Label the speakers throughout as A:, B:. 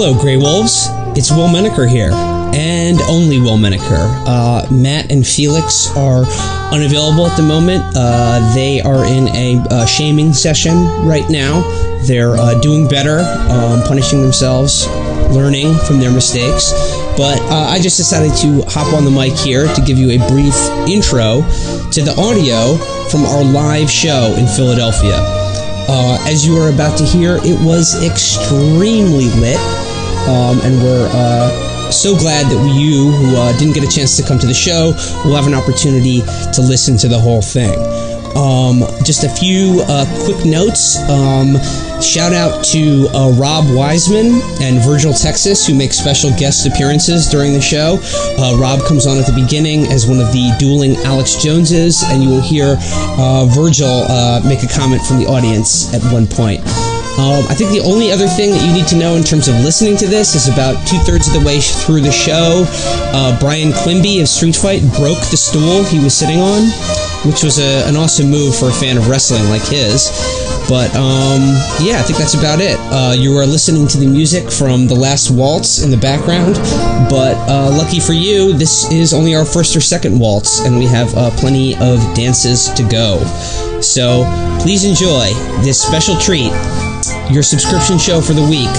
A: Hello, Grey Wolves. It's Will Menaker here, and only Will Menaker. Uh, Matt and Felix are unavailable at the moment. Uh, they are in a uh, shaming session right now. They're uh, doing better, um, punishing themselves, learning from their mistakes. But uh, I just decided to hop on the mic here to give you a brief intro to the audio from our live show in Philadelphia. Uh, as you are about to hear, it was extremely lit, um, and we're uh, so glad that you, who uh, didn't get a chance to come to the show, will have an opportunity to listen to the whole thing. Um, just a few uh, quick notes. Um, shout out to uh, Rob Wiseman and Virgil Texas, who make special guest appearances during the show. Uh, Rob comes on at the beginning as one of the dueling Alex Joneses, and you will hear uh, Virgil uh, make a comment from the audience at one point. Um, I think the only other thing that you need to know in terms of listening to this is about two thirds of the way through the show, uh, Brian Quinby of Street Fight broke the stool he was sitting on, which was a, an awesome move for a fan of wrestling like his. But um, yeah, I think that's about it. Uh, you are listening to the music from The Last Waltz in the background, but uh, lucky for you, this is only our first or second waltz, and we have uh, plenty of dances to go. So please enjoy this special treat your subscription show for the week,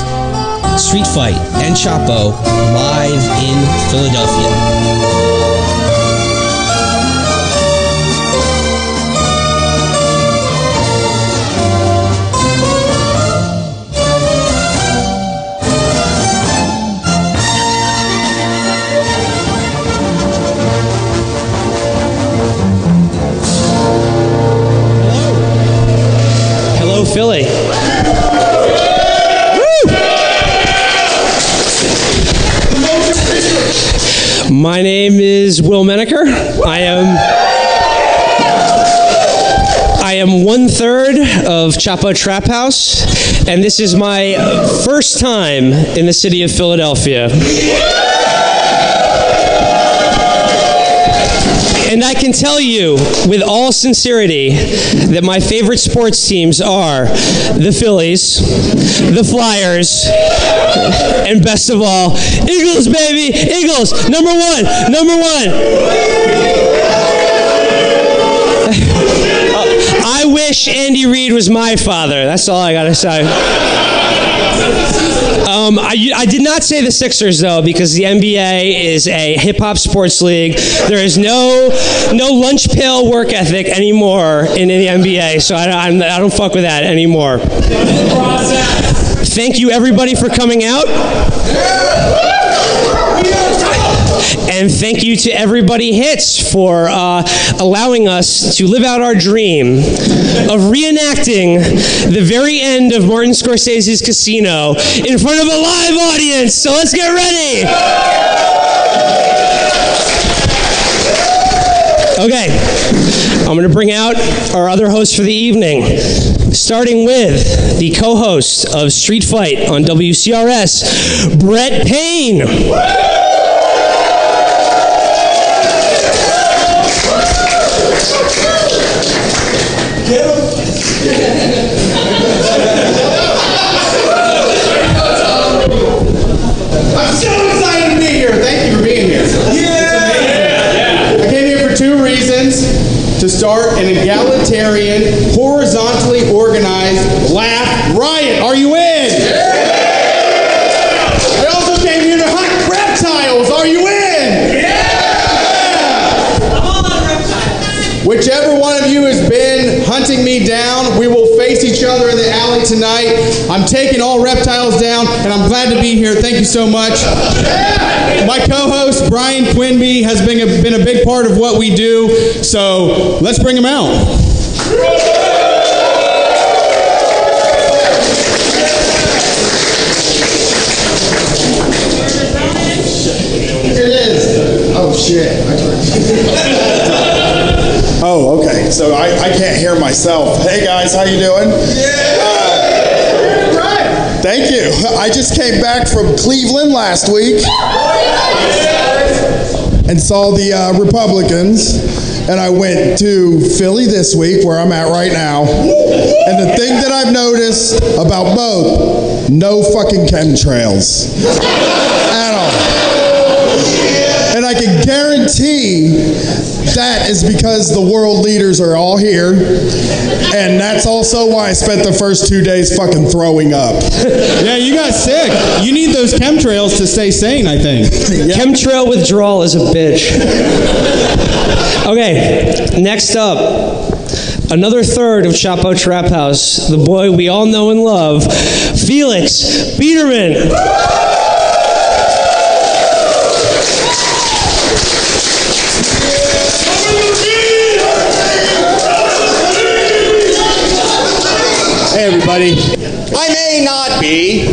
A: Street Fight and Chapo, live in Philadelphia. My name is Will Menaker. I am I am one third of Chapo Trap House, and this is my first time in the city of Philadelphia. And I can tell you with all sincerity that my favorite sports teams are the Phillies, the Flyers, and best of all, Eagles, baby! Eagles! Number one! Number one! I wish Andy Reid was my father. That's all I gotta say. Um, I, I did not say the Sixers though, because the NBA is a hip hop sports league. There is no no lunch pail work ethic anymore in the NBA, so I, I'm, I don't fuck with that anymore. Thank you everybody for coming out. And thank you to Everybody Hits for uh, allowing us to live out our dream of reenacting the very end of Martin Scorsese's Casino in front of a live audience. So let's get ready. Okay, I'm going to bring out our other host for the evening, starting with the co host of Street Fight on WCRS, Brett Payne.
B: I'm so excited to be here. Thank you for being here. Yeah. I came here for two reasons. To start an egalitarian, horizontally organized laugh been me down, we will face each other in the alley tonight. I'm taking all reptiles down, and I'm glad to be here. Thank you so much. My co-host Brian Quinby has been a, been a big part of what we do, so let's bring him out. Here it is. Oh shit.
C: Oh, okay. So I, I can't hear myself. Hey guys, how you doing? Yeah. Uh, thank you. I just came back from Cleveland last week and saw the uh, Republicans, and I went to Philly this week, where I'm at right now, And the thing that I've noticed about both, no fucking chemtrails at all. And I can guarantee that is because the world leaders are all here. And that's also why I spent the first two days fucking throwing up.
B: Yeah, you got sick. You need those chemtrails to stay sane, I think.
A: Chemtrail withdrawal is a bitch. okay, next up. Another third of Chapo Trap House, the boy we all know and love, Felix Biederman.
D: Hey, everybody. I may not be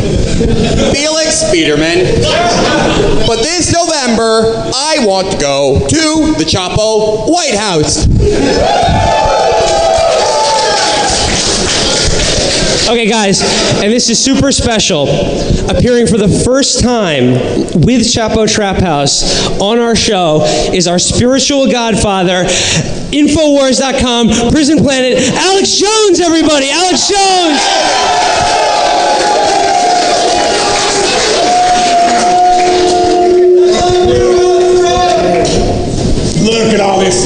D: Felix Biederman, but this November I want to go to the Chapo White House.
A: Okay, guys, and this is super special. Appearing for the first time with Chapo Trap House on our show is our spiritual godfather, Infowars.com, Prison Planet, Alex Jones, everybody! Alex Jones!
E: Look at all this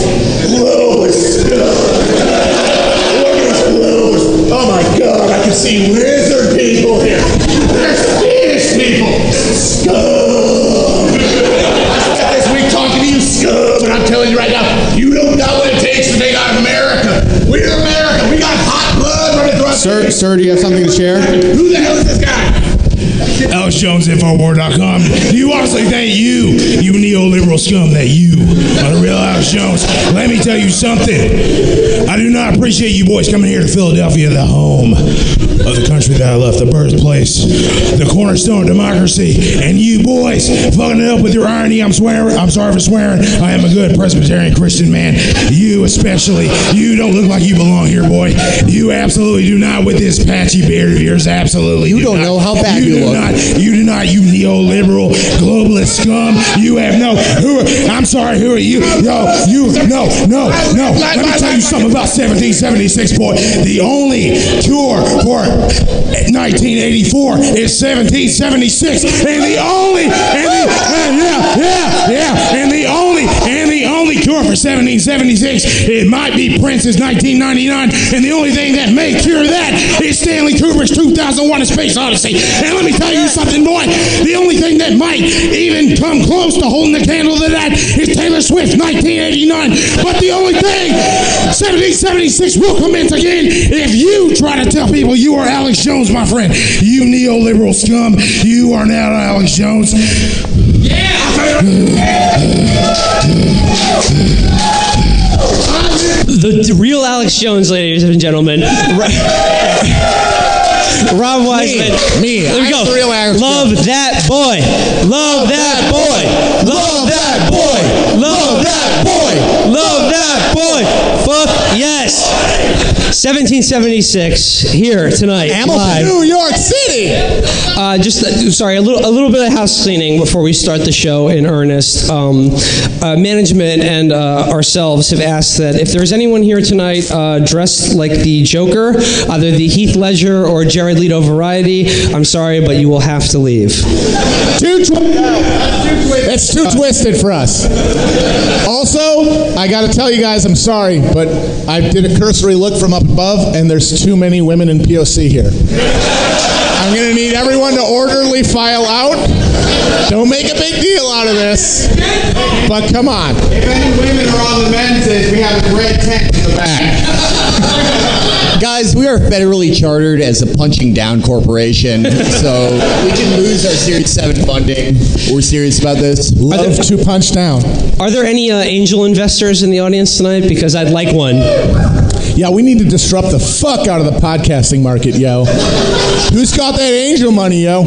E: stuff. Look at this. Oh my god, I can see lizard people here. There's Spanish people. Scum. I got this week talking to you, scum, and I'm telling
B: Sir, sir, do you have something to share?
E: Who the hell is this guy?
F: Alex Jones, Infowar.com. Do you honestly think you, you neoliberal scum, that you are the real Alex Jones? Let me tell you something. I do not appreciate you boys coming here to Philadelphia, the home of the country that I left, the birthplace, the cornerstone of democracy, and you boys fucking it up with your irony. I'm swearing. I'm sorry for swearing. I am a good Presbyterian Christian man. You especially. You don't look like you belong here, boy. You absolutely do not with this patchy beard of yours. Absolutely.
D: You
F: do
D: don't
F: not.
D: know how bad you
F: do. Not, you do not. You neoliberal globalist scum. You have no. Who? Are, I'm sorry. Who are you? No. You. No. No. No. Let me tell you something about 1776, boy. The only cure for 1984 is 1776, and the only. And the. uh, yeah. Yeah. Yeah. And the only. And cure for 1776 it might be Prince's 1999, and the only thing that may cure that is Stanley Kubrick's 2001: A Space Odyssey. And let me tell you something, boy. The only thing that might even come close to holding the candle to that is Taylor Swift's 1989. But the only thing 1776 will commence again if you try to tell people you are Alex Jones, my friend. You neoliberal scum. You are now Alex Jones.
A: The, the real Alex Jones, ladies and gentlemen. Rob Wiseman.
D: Me.
A: There we go.
D: the real Alex
A: Love that boy. Love that boy. Love that boy. Love that boy. Love that boy. Fuck yes. 1776 here tonight. live.
D: New York City.
A: Uh, just uh, sorry, a little a little bit of house cleaning before we start the show in earnest. Um, uh, management and uh, ourselves have asked that if there's anyone here tonight uh, dressed like the Joker, either the Heath Ledger or Jared Leto variety, I'm sorry, but you will have to leave.
G: Too twi- it's too twisted for us. Also, I got to tell you guys, I'm sorry, but I did a cursory look from up above, and there's too many women in POC here. I'm going to need everyone to orderly file out. Don't make a big deal out of this, but come on.
B: If any women are on the men's end, we have a red tent in the back.
D: Guys, we are federally chartered as a punching down corporation, so we can lose our Series 7 funding. We're serious about this.
G: Love to punch down.
A: Are there any uh, angel investors in the audience tonight? Because I'd like one.
G: Yeah, we need to disrupt the fuck out of the podcasting market, yo. Who's got that angel money, yo?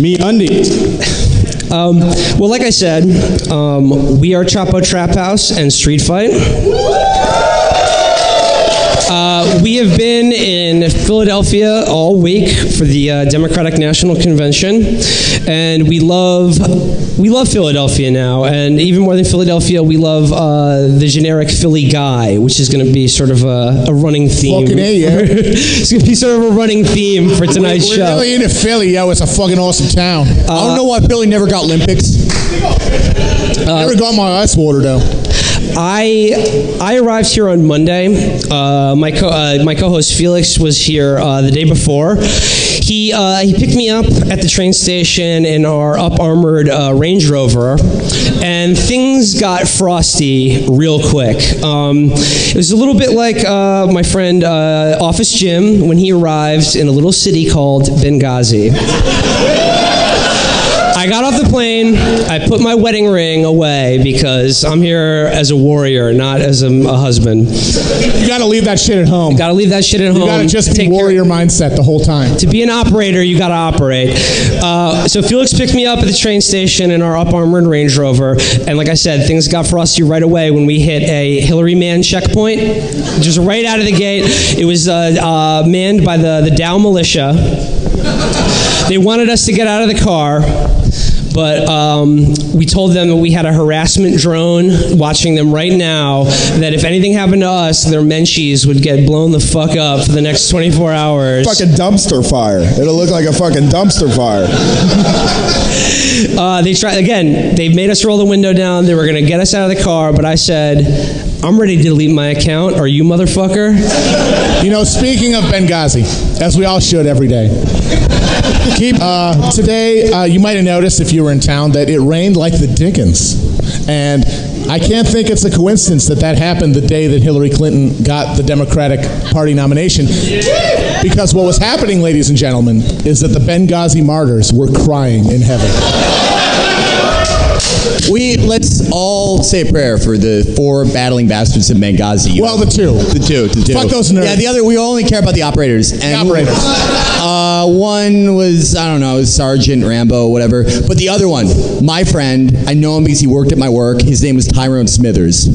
B: Me undies.
A: Um, well, like I said, um, we are Chapo Trap House and Street Fight. Uh, we have been in in Philadelphia all week for the uh, Democratic National Convention, and we love we love Philadelphia now, and even more than Philadelphia, we love uh, the generic Philly guy, which is going to be sort of a, a running theme.
G: Fucking A, yeah.
A: it's going to be sort of a running theme for tonight's
G: We're
A: show.
G: really into Philly, yo. It's a fucking awesome town.
D: I don't know why Philly never got Olympics.
G: Never got my ice water though.
A: I I arrived here on Monday. Uh, my co- uh, my co-host Felix was here uh, the day before. He uh, he picked me up at the train station in our up armored uh, Range Rover, and things got frosty real quick. Um, it was a little bit like uh, my friend Office Jim when he arrived in a little city called Benghazi. I got off the plane. I put my wedding ring away because I'm here as a warrior, not as a, a husband.
G: You gotta leave that shit at home.
A: Got to leave that shit at home.
G: You gotta just be
A: Take care-
G: warrior mindset the whole time.
A: to be an operator, you got to operate. Uh, so Felix picked me up at the train station in our up armored Range Rover, and like I said, things got frosty right away when we hit a Hillary Man checkpoint, just right out of the gate. It was uh, uh, manned by the the Dow militia. They wanted us to get out of the car. But um, we told them that we had a harassment drone watching them right now. That if anything happened to us, their menchies would get blown the fuck up for the next 24 hours.
C: Fucking dumpster fire. It'll look like a fucking dumpster fire.
A: Uh, they tried again. They made us roll the window down. They were going to get us out of the car, but I said, "I'm ready to delete my account. Are you, motherfucker?"
G: You know, speaking of Benghazi, as we all should every day. Keep uh, today. Uh, you might have noticed if you were in town that it rained like the Dickens, and I can't think it's a coincidence that that happened the day that Hillary Clinton got the Democratic Party nomination. Because what was happening, ladies and gentlemen, is that the Benghazi martyrs were crying in heaven.
D: We let's all say a prayer for the four battling bastards in Benghazi.
G: Well, the two.
D: the two, the two.
G: Fuck those nerds.
D: Yeah, the other. We only care about the operators. And
G: operators.
D: Uh, one was I don't know, Sergeant Rambo, whatever. But the other one, my friend, I know him because he worked at my work. His name was Tyrone Smithers.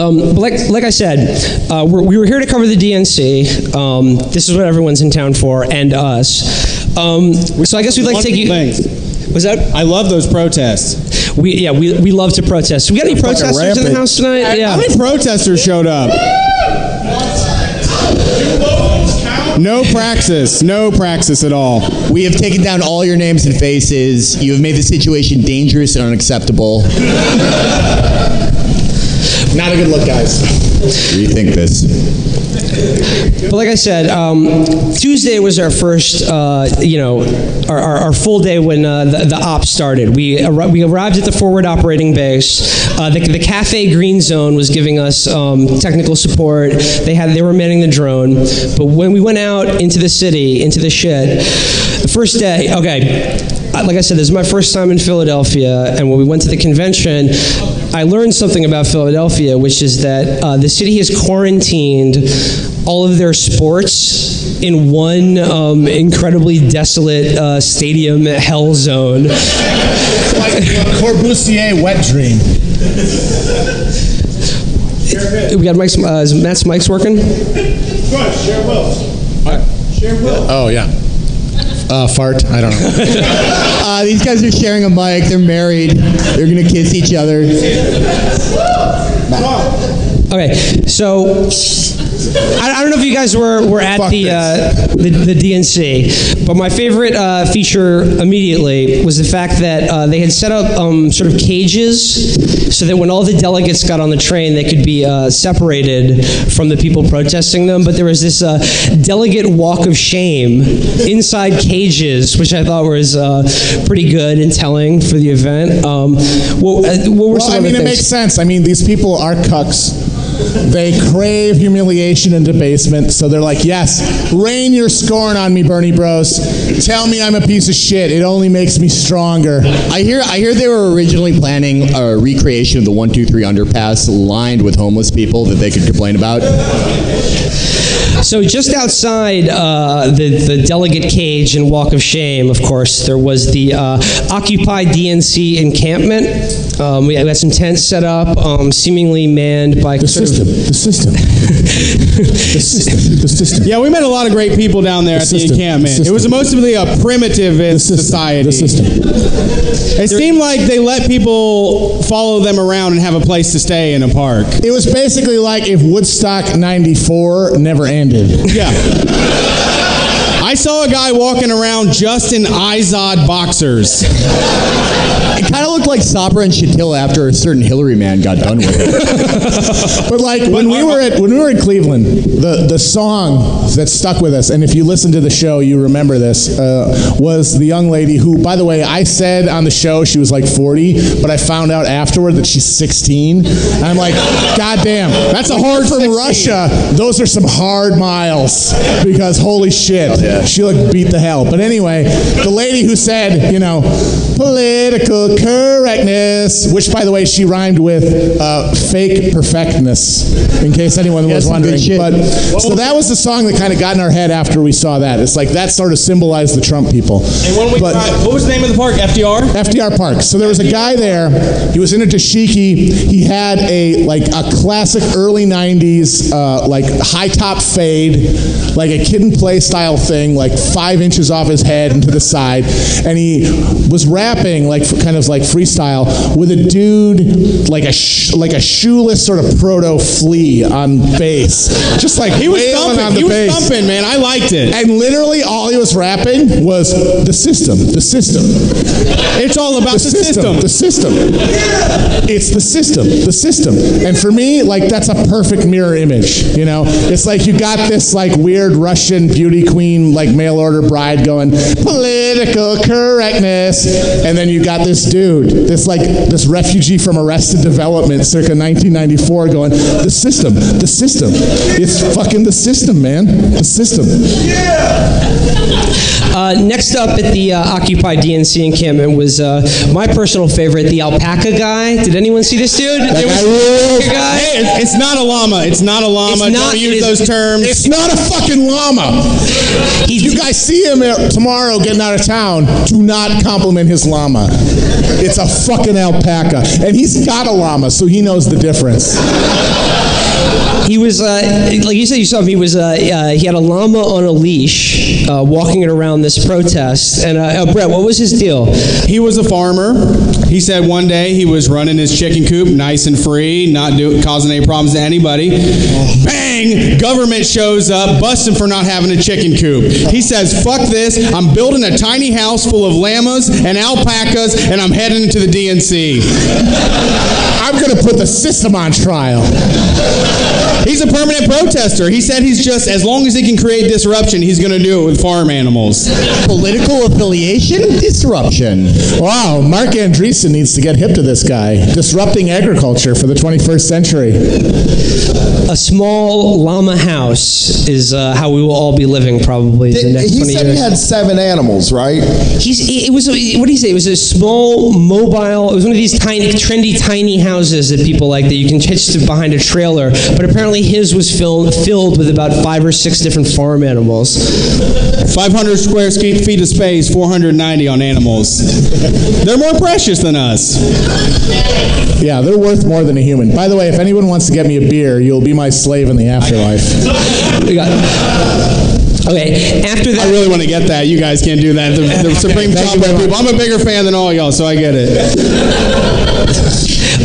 A: Um, but like, like I said, uh, we're, we were here to cover the DNC. Um, this is what everyone's in town for, and us. Um, so I guess we'd like to take you.
B: Things.
A: Was that?
B: I love those protests.
A: We yeah we, we love to protest. We got any protesters in the house tonight? Yeah.
B: How many protesters showed up? No praxis. No praxis at all.
D: We have taken down all your names and faces. You have made the situation dangerous and unacceptable.
G: Not a good look, guys.
D: Rethink this.
A: But like I said, um, Tuesday was our first, uh, you know, our, our, our full day when uh, the, the op started. We, arri- we arrived at the forward operating base. Uh, the, the Cafe Green Zone was giving us um, technical support. They had they were manning the drone. But when we went out into the city, into the shit, the first day, okay, like I said, this is my first time in Philadelphia, and when we went to the convention, I learned something about Philadelphia, which is that uh, the city has quarantined all of their sports in one um, incredibly desolate uh, stadium hell zone.
G: Like Corbusier wet dream.
A: We got Mike's, uh, is Matt's mic's working?
G: Oh yeah. Uh, fart. I don't know.
D: Uh, these guys are sharing a mic. They're married. They're gonna kiss each other.
A: Okay, so I, I don't know if you guys were, were at
G: Fuck
A: the, uh, the the DNC, but my favorite uh, feature immediately was the fact that uh, they had set up um, sort of cages so that when all the delegates got on the train, they could be uh, separated from the people protesting them. But there was this uh, delegate walk of shame inside cages, which I thought was uh, pretty good and telling for the event. Um, what, uh, what were
G: Well,
A: some
G: I mean, it makes sense. I mean, these people are cucks. They crave humiliation and debasement, so they're like, yes, rain your scorn on me, Bernie Bros. Tell me I'm a piece of shit. It only makes me stronger.
D: I hear. I hear they were originally planning a recreation of the one two three underpass lined with homeless people that they could complain about.
A: So just outside uh, the the delegate cage and Walk of Shame, of course, there was the uh, Occupy DNC encampment. Um, we had some tents set up, um, seemingly manned by
G: This
A: sort
G: system. The system. the system. The system.
B: Yeah, we met a lot of great people down there
G: The
B: at
G: system.
B: the encampment.
G: The
B: It was mostly a primitivist
G: system.
B: society.
G: The system.
B: It seemed like they let people follow them around and have a place to stay in a park.
G: It was basically like if Woodstock 94 never ended.
B: Yeah. I saw a guy walking around just in Izod boxers.
D: It kind of looked like Sabra and Shatila after a certain Hillary man got done with it.
G: But like when we were at when we were in Cleveland, the the song that stuck with us, and if you listen to the show, you remember this, uh, was the young lady who, by the way, I said on the show she was like 40, but I found out afterward that she's 16. And I'm like, God damn, that's a hard from
B: 16.
G: Russia. Those are some hard miles because holy shit, she like beat the hell. But anyway, the lady who said, you know, political correctness, which by the way she rhymed with uh, fake perfectness, in case anyone was
D: some
G: wondering. But so that was the song that kind of got in our head after we saw that. It's like that sort of symbolized the Trump people.
B: And when we
G: But-
B: tried- what was the name of the park? FDR?
G: FDR Park. So there was a guy there. He was in a dashiki. He had a like a classic early '90s uh, like high top fade, like a Kid 'n Play style thing, like five inches off his head and to the side. And he was rapping like f- kind of like freestyle with a dude like a sh- like a shoeless sort of proto flea on bass, just like
B: He was thumping.
G: on the
B: He was
G: bass.
B: thumping, man. I liked it.
G: And literally all he was rapping was the system, the system.
B: It's all about the, system.
G: The system. It's the system. The system. And for me, like that's a perfect mirror image. You know, it's like you got this like weird Russian beauty queen, like mail order bride going political correctness, and then you got this dude, this like this refugee from Arrested Development, circa 1994, going the system, the system. It's fucking the system, man. The system.
A: Uh, next up at the uh, Occupy DNC encampment was uh, my personal favorite, the alpaca guy. Did anyone see this dude? It was
B: it's- it's not a llama. It's not a llama.
A: It's not-
B: Don't use
A: it is-
B: those terms.
G: It's not a fucking llama.
A: He's-
G: you guys see him tomorrow getting out of town, do not compliment his llama. It's a fucking alpaca. And he's got a llama, so he knows the difference.
A: He was, uh, like you said, you saw him. He was, uh, uh, he had a llama on a leash, uh, walking it around this protest. And uh, uh, Brett, what was his deal?
B: He was a farmer. He said one day he was running his chicken coop nice and free, not do, causing any problems to anybody. Bang! Government shows up, busts him for not having a chicken coop. He says, fuck this. I'm building a tiny house full of llamas and alpacas, and I'm heading to the DNC.
G: I'm going to put the system on trial.
B: He's a permanent protester. He said he's just, as long as he can create disruption, he's going to do it with farm animals.
D: Political affiliation? Disruption.
G: Wow, Marc Andreessen needs to get hip to this guy. Disrupting agriculture for the 21st century.
A: A small llama house is uh, how we will all be living probably the next
C: he
A: 20
C: said
A: years.
C: he had seven animals, right?
A: He's, it was, what did he say? It was a small, mobile, it was one of these tiny, trendy, tiny houses that people like that you can hitch to behind a trailer. But apparently his was filled, filled with about five or six different farm animals.
B: 500 square feet of space, 490 on animals. They're more precious than us.
G: Yeah, they're worth more than a human. By the way, if anyone wants to get me a beer, you'll be my slave in the afterlife.
A: We got, okay, after that.
B: I really want to get that. You guys can't do that. The, the Supreme
G: Thank
B: Chocolate people. I'm a bigger fan than all y'all, so I get it.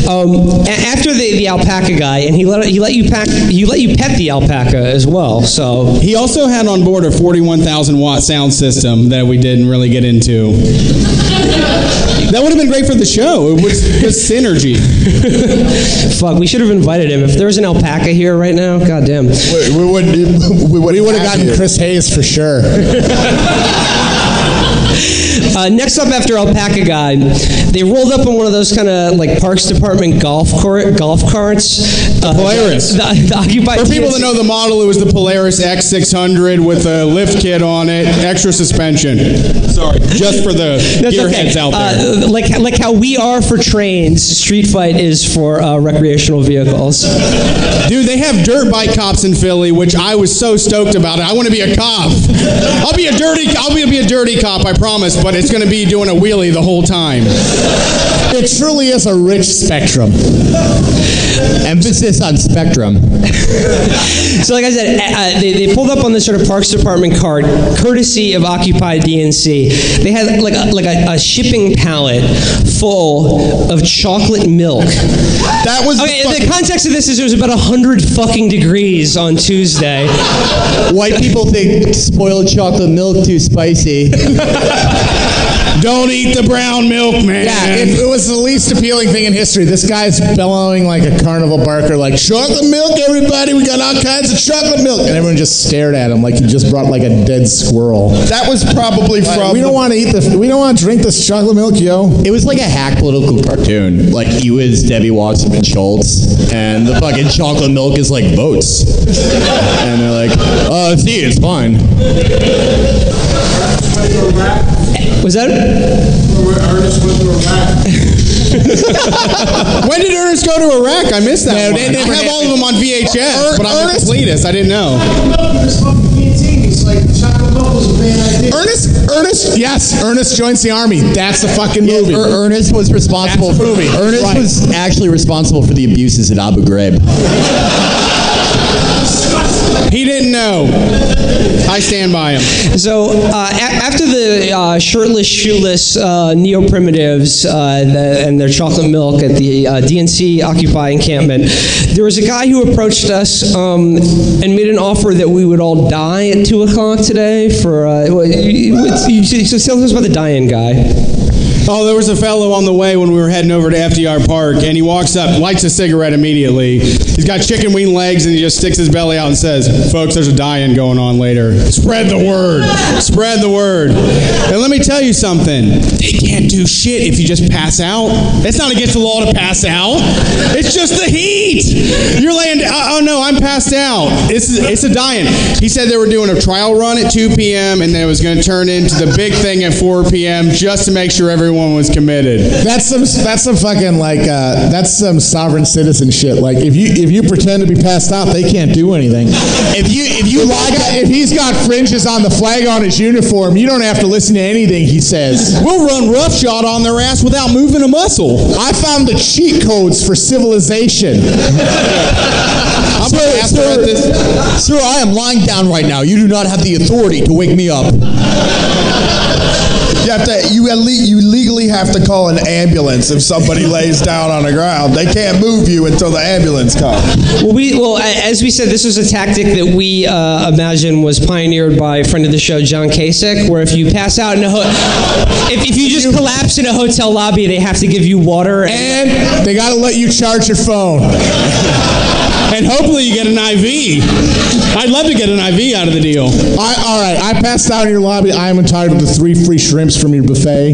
A: um, a- after the, the alpaca guy, and he let he let you pack you let you pet the alpaca as well. So
B: He also had on board a 41,000 watt sound system that we didn't really get into. That would have been great for the show. It was the synergy.
A: fuck, we should have invited him. If there was an alpaca here right now, goddamn.
C: We, we would we would
G: We would have gotten Chris Hayes for sure.
A: Uh, next up after Alpaca Guy, they rolled up in one of those kind of like Parks Department golf cart, golf carts. Uh,
B: Polaris.
A: The, the Occupy
B: For people that know the model, it was the Polaris X600 with a lift kit on it, extra suspension. Sorry, just for the gearheads
A: okay.
B: out there.
A: Uh, like like how we are for trains, Street Fight is for uh, recreational vehicles.
B: Dude, they have dirt bike cops in Philly, which I was so stoked about. I want to be a cop. I'll be a dirty. I'll be, be a dirty cop, I promise. But it's going to be doing a wheelie the whole time.
G: It truly is a rich spectrum.
D: Emphasis on spectrum.
A: So, like I said, uh, they, they pulled up on this sort of Parks Department card, courtesy of Occupy DNC. They had like a, like a, a shipping pallet full of chocolate milk.
C: That was
A: Okay,
C: the
A: the context of this is it was about hundred fucking degrees on Tuesday.
D: White people think spoiled chocolate milk too spicy.
F: Don't eat the brown milk, man.
G: Yeah, it, it was the least appealing thing in history. This guy's bellowing like a carnival barker, like chocolate milk, everybody. We got all kinds of chocolate milk, and everyone just stared at him like he just brought like a dead squirrel.
C: that was probably from.
G: we don't want to eat the. We don't want to drink this chocolate milk, yo.
D: It was like a hack political cartoon. Like he was Debbie Wasserman and Schultz, and the fucking chocolate milk is like votes. And they're like, uh, see, it's fine.
A: Was that?
B: When did Ernest go to Iraq? I missed that
G: No,
B: one.
G: they never
B: I have
G: had-
B: all of them on VHS, but I'm a
G: Ernest-
B: completist. I didn't know.
G: Ernest, Ernest, yes, Ernest joins the army. That's the fucking movie.
D: Er- Ernest was responsible.
G: That's the movie.
D: Ernest
G: Right.
D: was actually responsible for the abuses at Abu Ghraib.
B: He didn't know. I stand by him.
A: So uh, a- after the uh, shirtless, shoeless uh, neo primitives uh, the, and their chocolate milk at the uh, DNC Occupy encampment, there was a guy who approached us um, and made an offer that we would all die at two o'clock today. For uh, so tell us about the dying guy.
B: Oh, there was a fellow on the way when we were heading over to FDR Park, and he walks up, lights a cigarette immediately. He's got chicken wing legs, and he just sticks his belly out and says, "Folks, there's a die-in going on later. Spread the word. Spread the word." And let me tell you something: they can't do shit if you just pass out. It's not against the law to pass out. It's just the heat. You're laying. Uh, oh no, I'm passed out. It's it's a die-in. He said they were doing a trial run at 2 p.m. and then it was going to turn into the big thing at 4 p.m. just to make sure everyone was committed.
G: That's some. That's some fucking like. Uh, that's some sovereign citizen shit. Like if you if you pretend to be passed out, they can't do anything.
D: If you if you
G: Like, if he's got fringes on the flag on his uniform, you don't have to listen to anything he says.
B: We'll run roughshod on their ass without moving a muscle.
G: I found the cheat codes for civilization.
B: I'm at this.
D: Sir, I am lying down right now. You do not have the authority to wake me up.
C: You have to. You, you legally have to call an ambulance if somebody lays down on the ground. They can't move you until the ambulance comes.
A: Well, we well as we said, this was a tactic that we uh, imagine was pioneered by a friend of the show, John Kasich, where if you pass out in a ho- if, if you just collapse in a hotel lobby, they have to give you water and.
G: And they got to let you charge your phone.
B: And hopefully you get an IV. I'd love to get an IV out of the deal.
G: I, all right, I passed out in your lobby. I am entitled to three free shrimps from your buffet.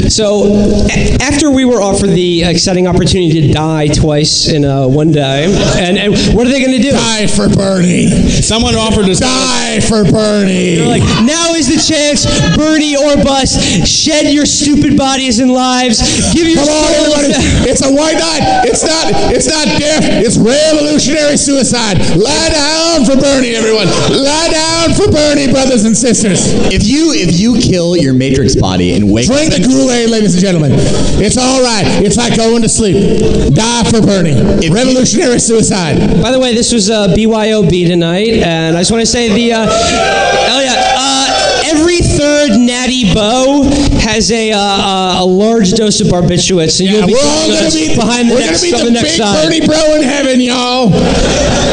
A: So a- after we were offered the exciting opportunity to die twice in uh, one day, and, and what are they going to do?
G: Die for Bernie.
B: Someone offered to
G: Die for Bernie.
A: They're like, now is the chance, Bernie or bust. Shed your stupid bodies and lives. Give your
G: Come on, everybody! It's a white knight. It's not. It's not death. It's revolutionary suicide. Lie down for Bernie, everyone. Lie down for Bernie, brothers and sisters.
D: If you if you kill your matrix body and wake
G: Drink the Kool-Aid, ladies and gentlemen. It's all right. It's like going to sleep. Die for Bernie. Revolutionary suicide.
A: By the way, this was uh, BYOB tonight, and I just want to say the. Uh, oh yeah. Uh, every third Natty Boh has a uh, a large dose of barbiturates, and you'll be
G: We're all
A: joining
G: gonna be
A: behind the
G: we're
A: next,
G: gonna be the,
A: the next
G: big
A: side.
G: Bernie bro in heaven, y'all.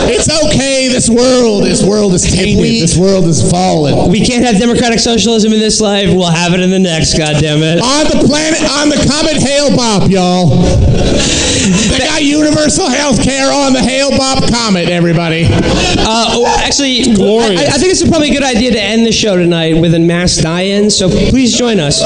G: It's okay. This world, this world is tainted.
A: we-
G: this world is fallen.
A: We can't have democratic socialism in this life. We'll have it in the next. God damn it!
G: On the planet, on the comet Hale-Bopp, y'all. They got universal health care on the Hale-Bopp comet, everybody.
A: Uh, oh, actually. I, I think it's probably a good idea to end the show tonight with a mass die-in. So please join us.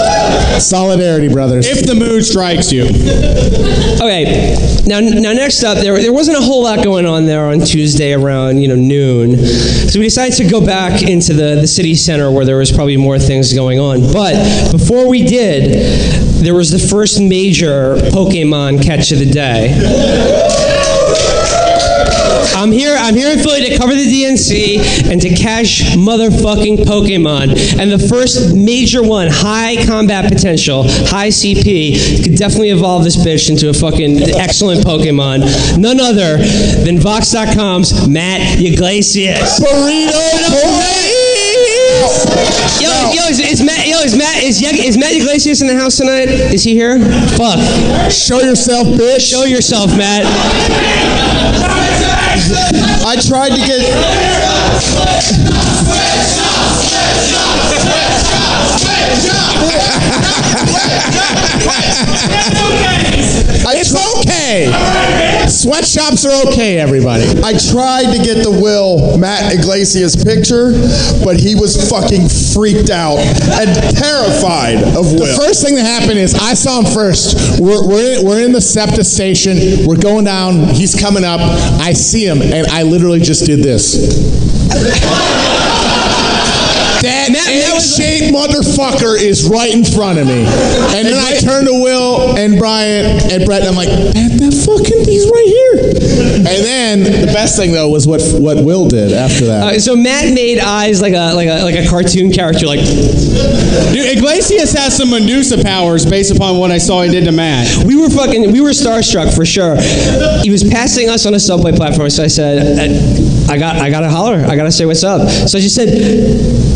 G: Solidarity, brothers.
B: If the mood strikes you.
A: Okay, now now next up, there there wasn't a whole lot going on there on Tuesday around you know noon, so we decided to go back into the the city center where there was probably more things going on. But before we did, there was the first major Pokemon catch of the day. I'm here. I'm here in Philly to cover the DNC and to catch motherfucking Pokemon. And the first major one, high combat potential, high CP, could definitely evolve this bitch into a fucking excellent Pokemon. None other than Vox.com's Matt Yglesias. Burrito. Yo, yo, is, is Matt? Yo, is Matt? Is, is Matt Yglesias in the house tonight? Is he here? Fuck.
G: Show yourself, bitch.
A: Show yourself, Matt.
C: I tried to get.
G: It's okay. Sweatshops are okay, everybody.
C: I tried to get the Will Matt Yglesias picture, but he was fucking freaked out and terrified of Will.
G: The First thing that happened is I saw him first. We're, we're, in, we're in the SEPTA station. We're going down. He's coming up. I see him, and I literally just did this. That
A: Matt- Matt was-
G: egg-shaped motherfucker is right in front of me. And then I turn to Will and Brian and Brett, and I'm like, Matt, that fucking, he's right here. And then the best thing though was what what Will did after that.
A: Uh, so Matt made eyes like a like a like a cartoon character, like
B: Dude, Yglesias has some Medusa powers based upon what I saw he did to Matt.
A: we were fucking we were starstruck for sure. He was passing us on a subway platform, so I said, I, I got I gotta holler, I gotta say what's up. So I just said,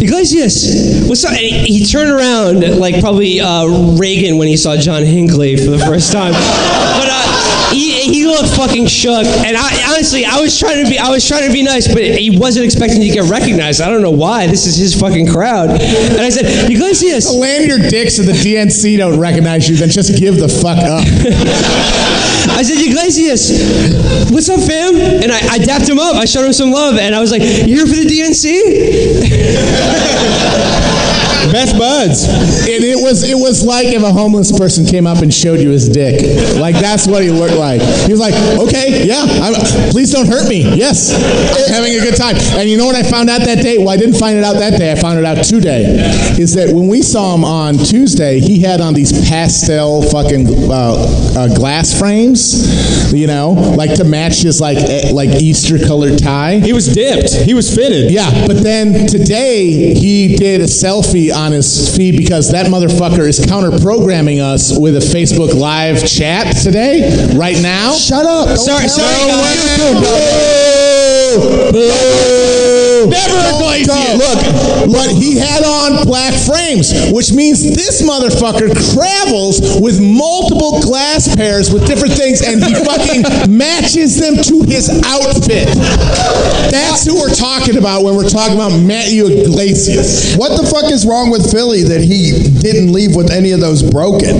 A: Yglesias, what's up? And he, he turned around like probably uh, Reagan when he saw John Hinckley for the first time, but. Uh, he, he looked fucking shook, and I honestly, I was trying to be, I was trying to be nice, but he wasn't expecting to get recognized. I don't know why. This is his fucking crowd, and I said, Yglesias,
G: Land your dicks so the DNC don't recognize you, then just give the fuck up.
A: I said, Yglesias, what's up, fam? And I, I dapped him up. I showed him some love, and I was like, you here for the DNC?
B: Best buds.
G: And it was it was like if a homeless person came up and showed you his dick. Like that's what he looked like. He was like, okay, yeah, I'm, please don't hurt me. Yes, I'm having a good time. And you know what I found out that day? Well, I didn't find it out that day. I found it out today. Is that when we saw him on Tuesday, he had on these pastel fucking uh, uh, glass frames, you know, like to match his like eh, like Easter colored tie.
B: He was dipped. He was fitted.
G: Yeah, but then today he did a selfie on his feed because that motherfucker is counter programming us with a Facebook Live chat today, right now.
C: Shut up. Don't
A: Sorry,
C: tell
A: sorry,
C: him.
A: guys.
G: Boo!
C: Never Yglesias.
G: Oh, look, but he had on black frames, which means this motherfucker travels with multiple glass pairs with different things, and he fucking matches them to his outfit. That's who we're talking about when we're talking about Matthew Yglesias.
C: What the fuck is wrong with Philly that he didn't leave with any of those broken?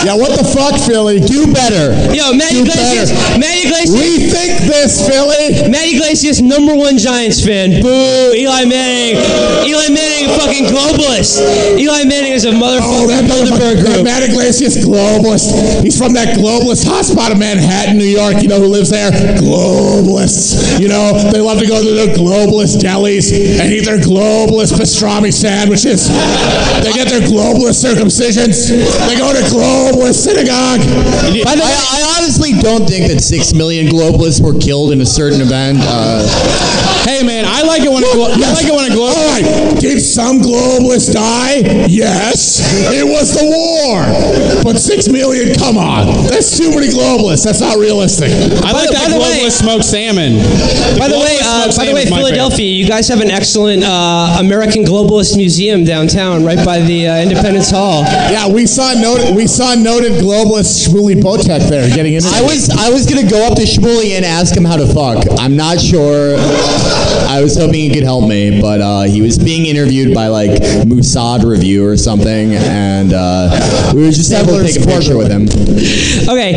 G: Yeah, what the fuck, Philly? Do better.
A: Yo, Matt
G: Do
A: Yglesias,
G: better.
A: Matt Yglesias,
G: Rethink this, Philly.
A: Matt Yglesias, number one Giants fan. Boo, Eli Manning. Eli Manning, fucking globalist. Eli Manning is a motherfucker.
G: Oh, that
A: Bilderberg
G: motherfucker,
A: group.
G: Matt Yglesias, globalist. He's from that globalist hotspot of Manhattan, New York. You know who lives there? Globalists. You know, they love to go to the globalist delis and eat their globalist pastrami sandwiches. They get their globalist circumcisions. They go to globalist synagogue.
H: I, I honestly don't think that six million globalists were killed in a certain event. Uh,
B: Hey man, I like it when a glo- I like it when a
G: All
B: globe.
G: right, did some globalists die? Yes, it was the war. But six million, come on. That's too many globalists. That's not realistic.
B: I like
A: the-
B: that
A: by the way-
B: globalist smoked salmon.
A: By the way, uh, by the way,
B: favorite.
A: Philadelphia, you guys have an excellent uh, American Globalist Museum downtown, right by the uh, Independence Hall.
G: Yeah, we saw we saw noted globalist Shmuley Boteach there getting into
H: I was I was gonna go up to Shmuley and ask him how to fuck. I'm not sure. I was hoping he could help me, but uh, he was being interviewed by like Mossad Review or something, and uh, we were just able to take a picture with him.
A: Okay,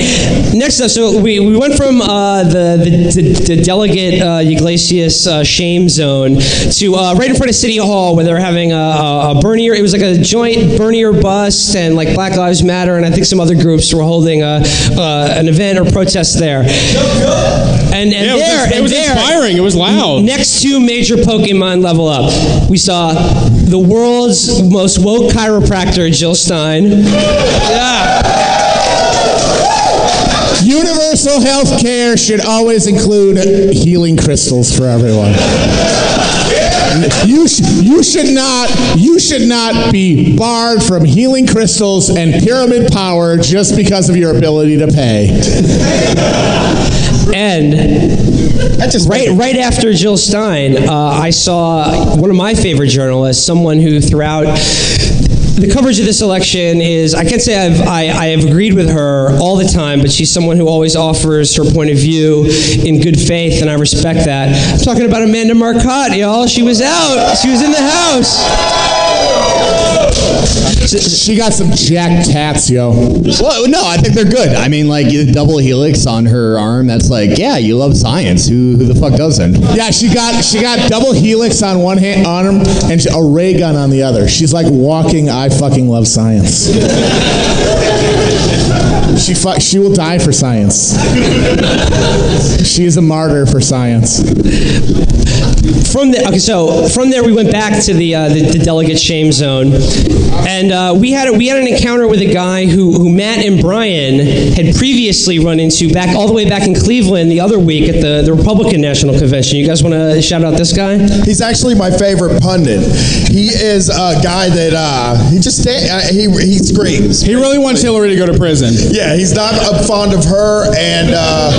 A: next up, so we, we went from uh, the, the, the, the delegate uh, Yglesias uh, shame zone to uh, right in front of City Hall where they were having a, a, a Bernier, it was like a joint Bernier bust and like Black Lives Matter and I think some other groups were holding a, uh, an event or protest there. And, and
B: Yeah, it was,
A: there,
B: it was
A: there,
B: inspiring. It was loud.
A: Next two major Pokemon level up. We saw the world's most woke chiropractor, Jill Stein. Yeah.
G: Universal health care should always include healing crystals for everyone. You, sh- you should not you should not be barred from healing crystals and pyramid power just because of your ability to pay.
A: And right, right after Jill Stein, uh, I saw one of my favorite journalists, someone who throughout the coverage of this election is I can't say I've, I, I have agreed with her all the time, but she's someone who always offers her point of view in good faith, and I respect that. I'm talking about Amanda Marcotte, y'all. She was out. She was in the house.
G: She got some jack tats, yo.
H: Well, no, I think they're good. I mean, like the double helix on her arm. That's like, yeah, you love science. Who, who the fuck doesn't?
G: Yeah, she got she got double helix on one hand arm and a ray gun on the other. She's like walking. I fucking love science. She fu- she will die for science. She is a martyr for science.
A: From the, okay, so from there we went back to the uh, the, the delegate shame zone, and uh, we had a, we had an encounter with a guy who who Matt and Brian had previously run into back all the way back in Cleveland the other week at the, the Republican National Convention. You guys want to shout out this guy?
C: He's actually my favorite pundit. He is a guy that uh, he just sta- uh, he he screams.
B: He really wants Hillary to go to prison.
C: Yeah, he's not uh, fond of her, and uh,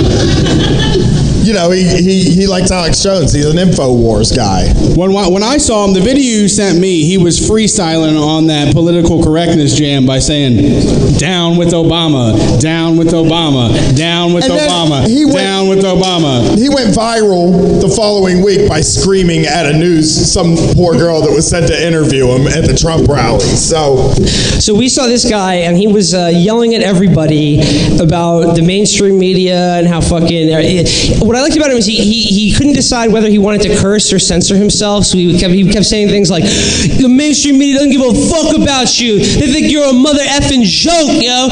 C: you know he, he he likes Alex Jones. He's an Infowars guy.
B: When when I saw him, the video you sent me, he was freestyling on that political correctness jam by saying, "Down with Obama, down with Obama, down with
C: And
B: Obama,
C: he went-
B: down with Obama."
C: He went viral the following week by screaming at a news some poor girl that was sent to interview him at the Trump rally. So
A: So we saw this guy, and he was uh, yelling at everybody about the mainstream media and how fucking. Uh, what I liked about him is he, he, he couldn't decide whether he wanted to curse or censor himself. So he kept he kept saying things like, "The mainstream media doesn't give a fuck about you. They think you're a mother effing joke, yo."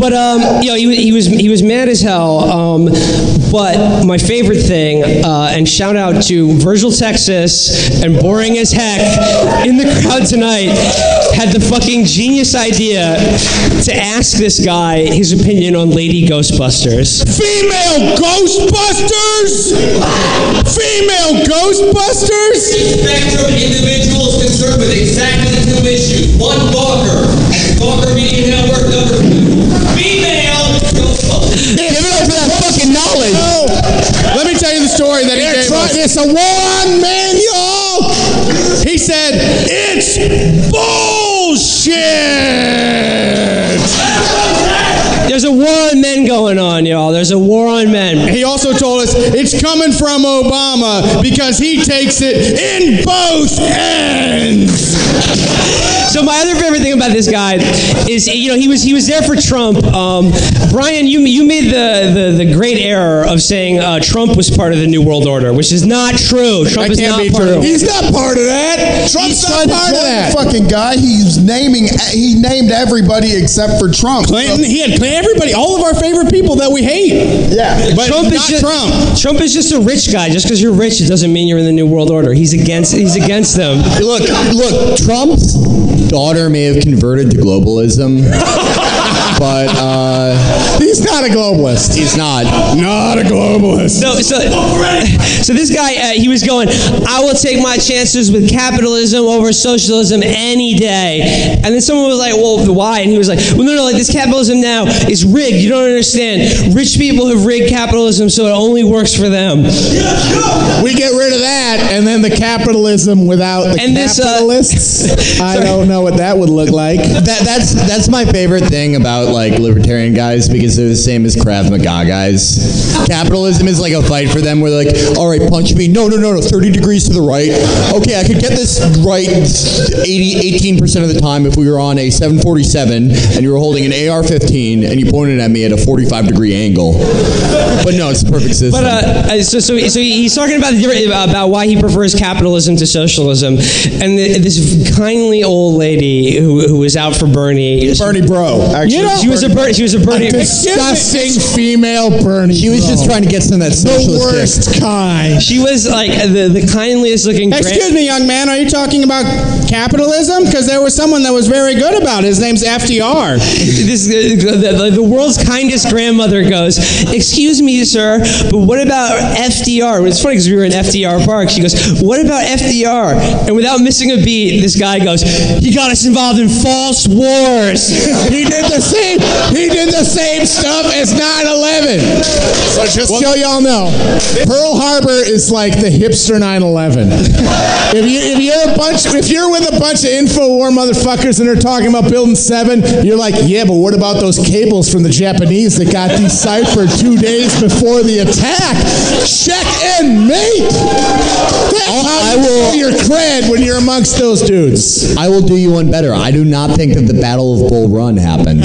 A: but um, you know, he, he was he was mad as hell. Um, but my favorite thing, uh, and shout out to Virgil, Texas, and boring as heck in the crowd tonight, had the fucking genius idea to ask this guy his opinion on Lady Ghostbusters.
B: Female Ghostbusters! Female Ghostbusters!
I: spectrum individuals concerned with exactly two issues. One, Gawker, and Gawker Media Network number two. Female Ghostbusters.
H: Give it up for that fucking knowledge.
B: Let me tell you the story that he gave us.
G: It's a one man, y'all.
B: He said, It's bullshit!
A: There's a war on men going on, y'all. There's a war on men.
B: He also told us it's coming from Obama because he takes it in both ends.
A: So my other favorite thing about this guy is, you know, he was he was there for Trump. Um, Brian, you you made the, the, the great error of saying uh, Trump was part of the New World Order, which is not true. Trump is
B: can't
A: not
B: be
A: part
B: true.
A: of.
G: He's not part of that. Trump's
C: he's
G: not
C: trying
G: part of that.
C: fucking guy. He's naming. He named everybody except for Trump.
B: Clinton, he had everybody, all of our favorite people that we hate.
C: Yeah.
B: But
A: Trump
B: not
A: is just
B: Trump.
A: Trump is just a rich guy. Just because you're rich, it doesn't mean you're in the New World Order. He's against he's against them.
H: Look, look, Trump's daughter may have converted to globalism, but uh,
G: He's not a globalist.
H: he's not.
B: Not a globalist.
A: So, so, so this guy, uh, he was going, I will take my chances with capitalism over socialism any day. And then someone was like, well, why? And he was like, well, no, no, like this capitalism now is rigged. You don't understand. Rich people have rigged capitalism so it only works for them.
G: We get rid of that, and then the capitalism without the
A: And this, uh,
G: capitalists. I don't know what that would look like.
H: That, that's that's my favorite thing about like libertarian guys because they're the same as Krav Maga guys. Capitalism is like a fight for them where they're like, all right, punch me. No, no, no, no, 30 degrees to the right. Okay, I could get this right 80, 18% of the time if we were on a 747 and you were holding an AR-15 and you pointed at me at a 45 degree angle. But no, it's the perfect system.
A: But uh, uh, so, so, so he's talking about the, different- about why he prefers capitalism to socialism, and the, this kindly old lady who, who was out for Bernie.
C: Bernie Bro. Actually,
A: You know She was a Bernie. She was a Bernie.
G: A disgusting female Bernie.
H: She was just trying to get some of that
G: the
H: socialist
G: worst
H: dick.
G: kind.
A: She was like the the kindliest looking. gra-
B: Excuse me, young man. Are you talking about capitalism? Because there was someone that was very good about it. His name's FDR.
A: This uh, the, the, the world's kindest grandmother goes. Excuse me, sir, but what about FDR? It's funny because we were in FDR Park. She goes, "What about FDR?" And without missing a beat, this guy goes, "He got us involved in false wars."
G: he did the same. He did the same stuff as 9/11. So just so y'all know, Pearl Harbor is like the hipster 9/11. If you if you're a bunch if you're with a bunch of Infowar motherfuckers and they're talking about building seven, you're like, yeah, but what about those cables from the Japanese that got deciphered two days before the attack? Check and mate. That's how
H: I will-
G: your cred when you're amongst those dudes.
H: I will do you one better. I do not think that the Battle of Bull Run happened.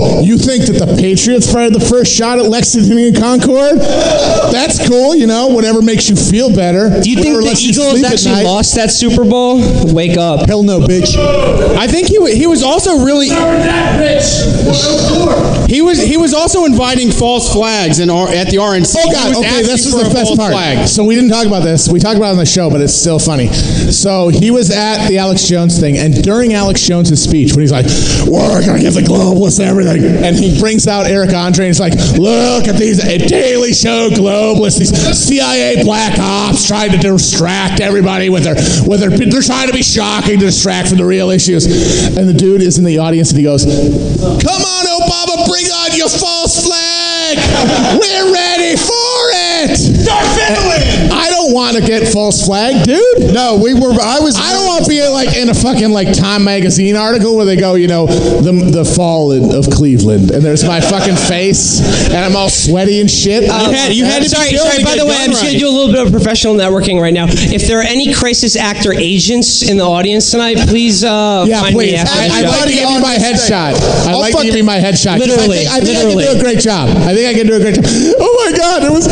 G: Oh, you think that the Patriots fired the first shot at Lexington and Concord? That's cool, you know, whatever makes you feel better.
A: Do you think the Eagles actually lost that Super Bowl? Wake up.
H: Hell no, bitch.
B: I think he he was also really he was he was also inviting false flags in at the RNC.
G: Oh God! Okay, this is the best part.
B: Flag.
G: So we didn't talk about this. We talked about it on the show, but it's still funny. So he was at the Alex Jones thing, and during Alex Jones' speech, when he's like, "We're gonna give the globalists everything," and he brings out Eric Andre, and he's like, "Look at these Daily Show globalists, these CIA black ops trying to distract everybody with their with their they're trying to be shocking to distract from the real issues." And the dude is in the audience, and he goes, "Come on, Obama, bring on your false flag. We're ready for it." I don't want to get false flag, dude.
C: No, we were. I was.
G: I don't want to be like in a fucking like Time magazine article where they go, you know, the the fall in- of Cleveland, and there's my fucking face, and I'm all sweaty and shit.
B: You had, you had to
A: sorry,
B: be
A: sorry.
B: to
A: By
B: get
A: the way,
B: done
A: I'm just going to
B: right.
A: do a little bit of professional networking right now. If there are any crisis actor agents in the audience tonight, please uh,
G: yeah,
A: find
G: please.
A: me after
G: I,
A: the
G: I'd
A: show.
G: like to give you my headshot. I'd
C: I'll
G: like to give
C: fucking-
G: you my headshot. 'cause
A: Literally,
G: I think, I, think I
A: literally.
G: can do a great job. I think I can do a great job. Oh my god! It was.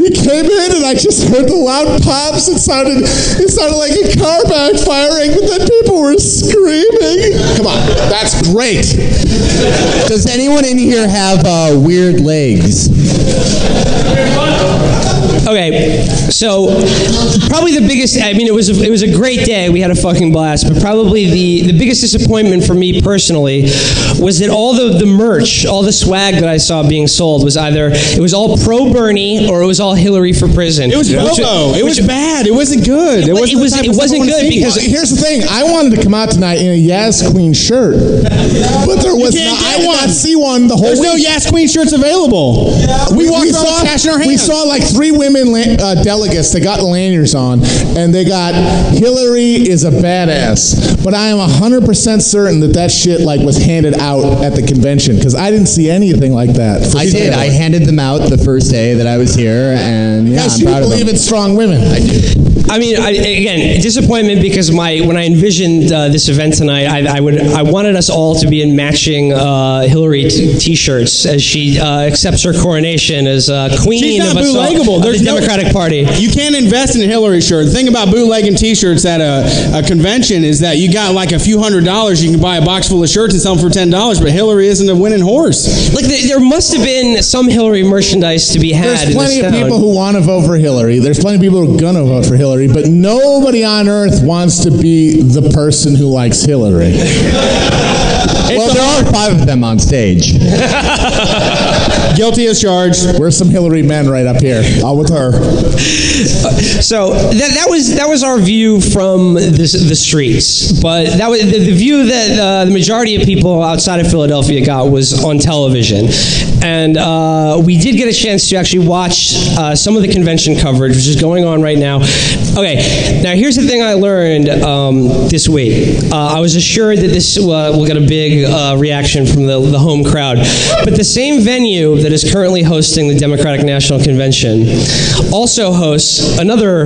G: He came in and I just heard the loud pops. It sounded. It sounded like a car backfiring, but then people were screaming. Come on, that's great.
H: Does anyone in here have uh, weird legs?
A: Okay, so probably the biggest. I mean, it was a, it was a great day. We had a fucking blast, but probably the the biggest disappointment for me personally was that all the the merch, all the swag that I saw being sold was either it was all pro Bernie or it was all Hillary for prison.
B: It was bobo. It was bad. It wasn't good. It,
A: It
B: wasn't the
A: was- it
B: of stuff I
A: wasn't good because-
G: here's the thing. I wanted to come out tonight in a Yas Queen shirt, but there was
B: can't.
G: I
B: one.
G: not see one the whole
B: there's no
G: week.
B: Yas Queen shirts available. We, walked around
G: saw
B: cash in our hands.
G: we saw like three women la- uh, delegates that got lanyards on, and they got Hillary is a badass. But I am hundred percent certain that that shit like was handed out at the convention because I didn't see anything like that.
H: I did.
G: sale.
H: I handed them out the first day that I was here, and yeah,
G: Yes,
H: I'm
G: you
H: proud of
G: believe
H: them.
G: in strong women. I do.
A: I mean, I, again, disappointment because my when I envisioned uh, this event tonight, I, I would I wanted us all to be in matching uh, Hillary t- t-shirts as she uh, accepts her coronation as uh, queen
B: She's not
A: of, us all,
B: bootlegable.
A: of
B: There's
A: the
B: no-
A: Democratic Party.
B: You can't invest in a Hillary shirt. The thing about bootlegging T-shirts at a, a convention is that you got like a few hundred dollars. You can buy a box full of shirts and sell them for ten dollars. But Hillary isn't a winning horse.
A: Like there, there must have been some Hillary merchandise to be had.
G: There's
A: in
G: plenty
A: this
G: of
A: town.
G: people who want to vote for Hillary. There's plenty of people who are going to vote for Hillary, but nobody on earth wants to be the person who likes Hillary.
H: well, there are five of them on stage.
B: Guilty as charged.
G: Where's some Hillary men right up here?
C: All with her.
A: So that, that was that was our view from the, the streets, but that was the, the view that uh, the majority of people outside of Philadelphia got was on television, and uh, we did get a chance to actually watch uh, some of the convention coverage, which is going on right now. Okay, now here's the thing I learned um, this week. Uh, I was assured that this uh, will get a big uh, reaction from the, the home crowd, but the same venue that is currently hosting the Democratic National Convention also hosts another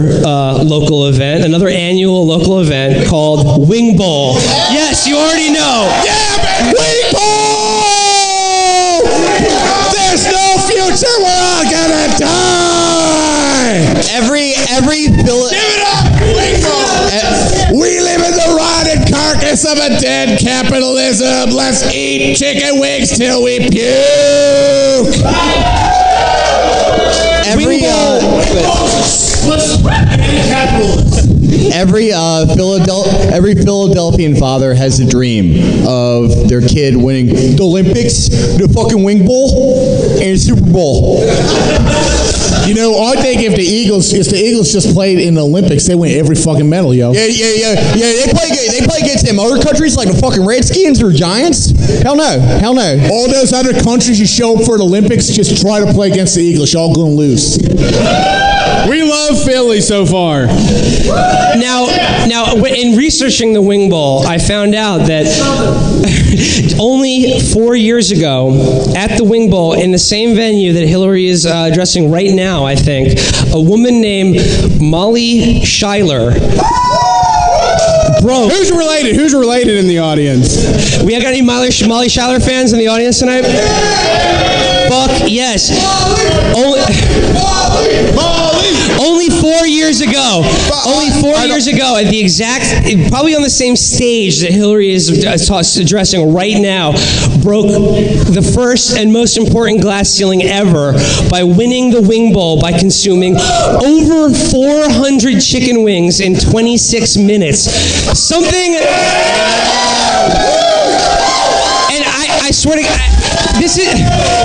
A: local event, another annual local event called Wing Bowl. Yes, you already know.
G: Yeah, Wing Bowl! There's no future. We're all gonna die.
H: Every every Phil-
G: Give it up, Wing Bowl. We live in the rotted carcass
F: of a dead capitalism. Let's eat chicken wings till we puke.
H: Every uh, every uh, Philadelphia every Philadelphian father has a dream of their kid winning the Olympics, the fucking wing bowl, and the Super Bowl.
G: You know, I think if the Eagles, if the Eagles just played in the Olympics, they win every fucking medal, yo.
H: Yeah, yeah, yeah, yeah. They play they play against them other countries like the fucking Redskins or Giants. Hell no, hell no.
G: All those other countries you show up for the Olympics, just try to play against the Eagles. Y'all gonna lose.
B: We love Philly so far.
A: Now, now, in researching the Wing Bowl, I found out that only four years ago, at the Wing Bowl, in the same venue that Hillary is uh, addressing right now, I think, a woman named Molly Schuyler. Bro,
B: Who's related? Who's related in the audience?
A: we got any Molly, Molly Schuyler fans in the audience tonight? Fuck yes. Only, only four years ago. Only four years ago, at the exact, probably on the same stage that Hillary is uh, addressing right now, broke the first and most important glass ceiling ever by winning the Wing Bowl by consuming over 400 chicken wings in 26 minutes. Something. And I, I swear to God, this is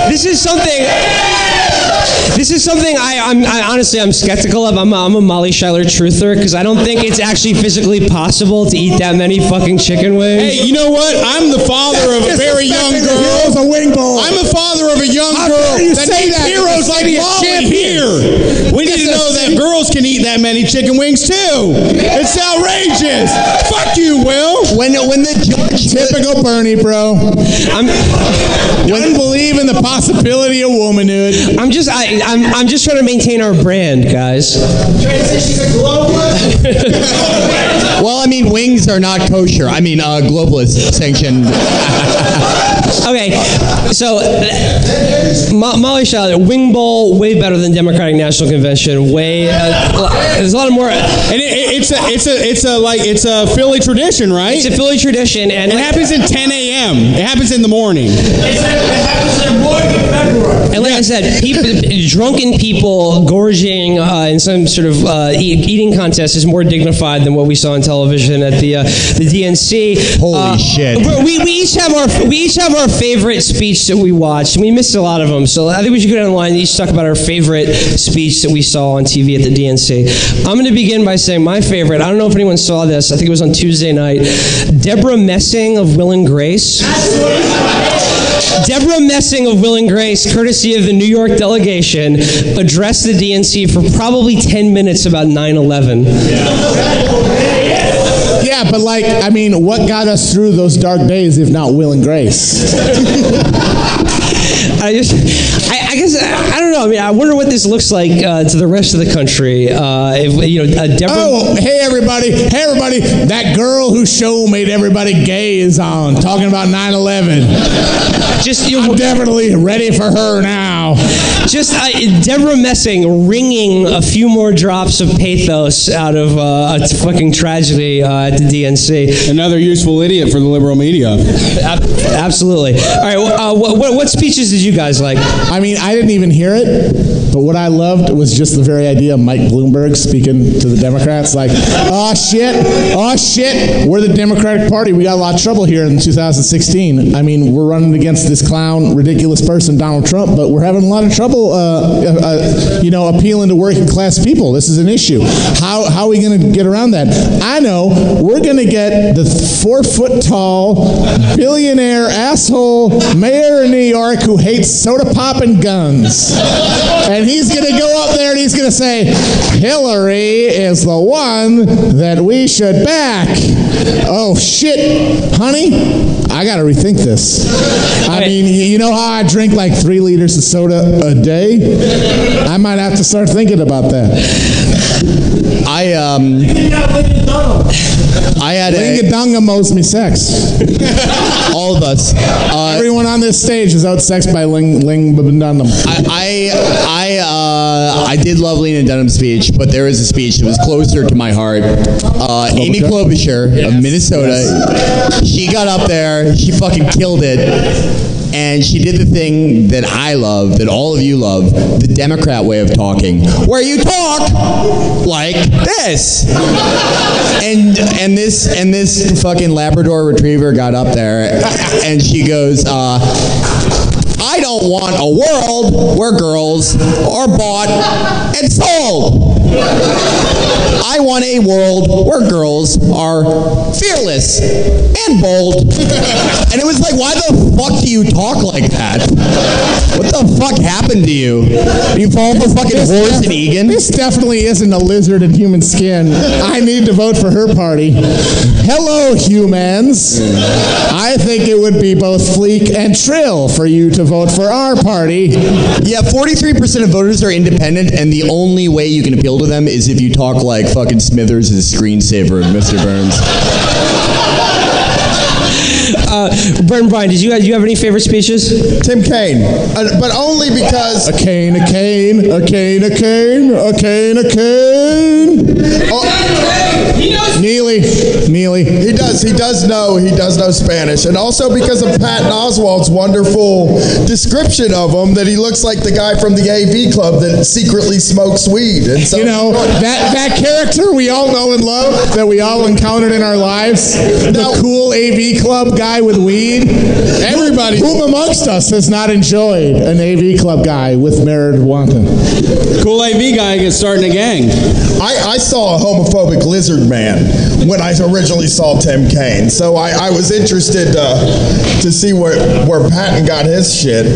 A: this is something. This is something I, I'm I, honestly I'm skeptical of. I'm a, I'm a Molly Schuyler truther because I don't think it's actually physically possible to eat that many fucking chicken wings.
B: Hey, you know what? I'm the father of a very young girl.
F: a wing bowl.
B: I'm a father of a young
F: How
B: girl
F: you
B: that
F: say
B: needs
F: that?
B: heroes like Molly
F: champion.
B: here. We need to know that girls can eat that many chicken wings too. It's outrageous. Fuck you, Will.
H: When when the judge
G: Typical Bernie, bro.
A: I'm
G: Wouldn't believe in the possibility of womanhood.
A: I'm just I, I'm I'm just trying to maintain our brand, guys.
H: well, I mean, wings are not kosher. I mean, uh, globalist sanctioned.
A: Okay, so Mo- Molly Schuyler, Wing Bowl, way better than Democratic National Convention. Way uh, there's a lot of more.
B: And it, it, it's a it's a it's a like it's a Philly tradition, right?
A: It's a Philly tradition, and
B: it happens in 10 a.m. It happens in the morning.
A: And like I said, people, drunken people gorging uh, in some sort of uh, eat, eating contest is more dignified than what we saw on television at the uh, the DNC.
H: Holy
A: Uh,
H: shit.
A: We, we each have our we each have our favorite speech that we watched. We missed a lot of them, so I think we should go down the line and each talk about our favorite speech that we saw on TV at the DNC. I'm going to begin by saying my favorite. I don't know if anyone saw this. I think it was on Tuesday night. Debra Messing of Will and Grace. Debra Messing of Will and Grace, courtesy of the New York delegation, addressed the DNC for probably 10 minutes about 9 11.
G: Yeah, but like, I mean, what got us through those dark days if not Will and Grace?
A: I just, I, I guess, I, I don't know. I mean, I wonder what this looks like uh, to the rest of the country. Uh, if, you know, uh, Debra.
G: Oh, hey everybody, hey everybody, that girl whose show made everybody gay is on, talking about 9-11.
A: Just, you
G: I'm definitely ready for her now.
A: Just uh, Debra Messing wringing a few more drops of pathos out of uh, a fucking tragedy uh, at the DNC.
B: Another useful idiot for the liberal media.
A: Absolutely. All right. Uh, what, what, what speeches did you guys like?
G: I mean, I didn't even hear it, but what I loved was just the very idea of Mike Bloomberg speaking to the Democrats, like, "Oh shit, oh shit, we're the Democratic Party. We got a lot of trouble here in 2016. I mean, we're running against this clown, ridiculous person, Donald Trump, but we're having a lot of trouble, uh, uh, uh, you know, appealing to working class people. This is an issue. How how are we going to get around that? I know we're going to get the four foot tall billionaire asshole mayor of New York who hates soda pop and guns. And he's going to go up there and he's going to say, Hillary is the one that we should back. Oh, shit, honey, I got to rethink this. I mean, you know how I drink like three liters of soda a day? I might have to start thinking about that.
H: I um. I had a,
G: Lingadunga mows me sex.
H: all all of us. Uh,
G: Everyone on this stage is out outsexed by Ling Ling Dunham.
H: I I I, uh, I did love Lena Dunham's speech, but there was a speech that was closer to my heart. Uh, Amy Klobuchar of Minnesota, she got up there, she fucking killed it. And she did the thing that I love, that all of you love, the Democrat way of talking, where you talk like this. And and this and this fucking Labrador Retriever got up there, and she goes, uh, I don't want a world where girls are bought and sold. I want a world where girls are fearless and bold. And it was like, why the fuck do you talk like that? What the fuck happened to you? You fall for fucking horse and Egan?
G: This definitely isn't a lizard in human skin. I need to vote for her party. Hello, humans. I think it would be both fleek and trill for you to vote for our party.
H: Yeah, 43% of voters are independent, and the only way you can appeal to them is if you talk like fucking Smithers is a screensaver of Mr. Burns.
A: Uh, Brent and Brian, did you, do you have any favorite speeches?
C: Tim Kaine, uh, but only because
G: A cane, a cane, a cane, a cane, a cane, a cane. Neely, Neely.
C: he does he does know he does know Spanish, and also because of Patton Oswalt's wonderful description of him that he looks like the guy from the AV club that secretly smokes weed. And so
G: You know, that, that character we all know and love, that we all encountered in our lives, the cool AV club guy with weed. Everybody, whom amongst us has not enjoyed an AV club guy with Meredith Wanton?
B: Cool AV guy gets starting a gang.
C: I, I saw a homophobic lizard man when I originally saw Tim Kaine, so I, I was interested uh, to see where where Patton got his shit.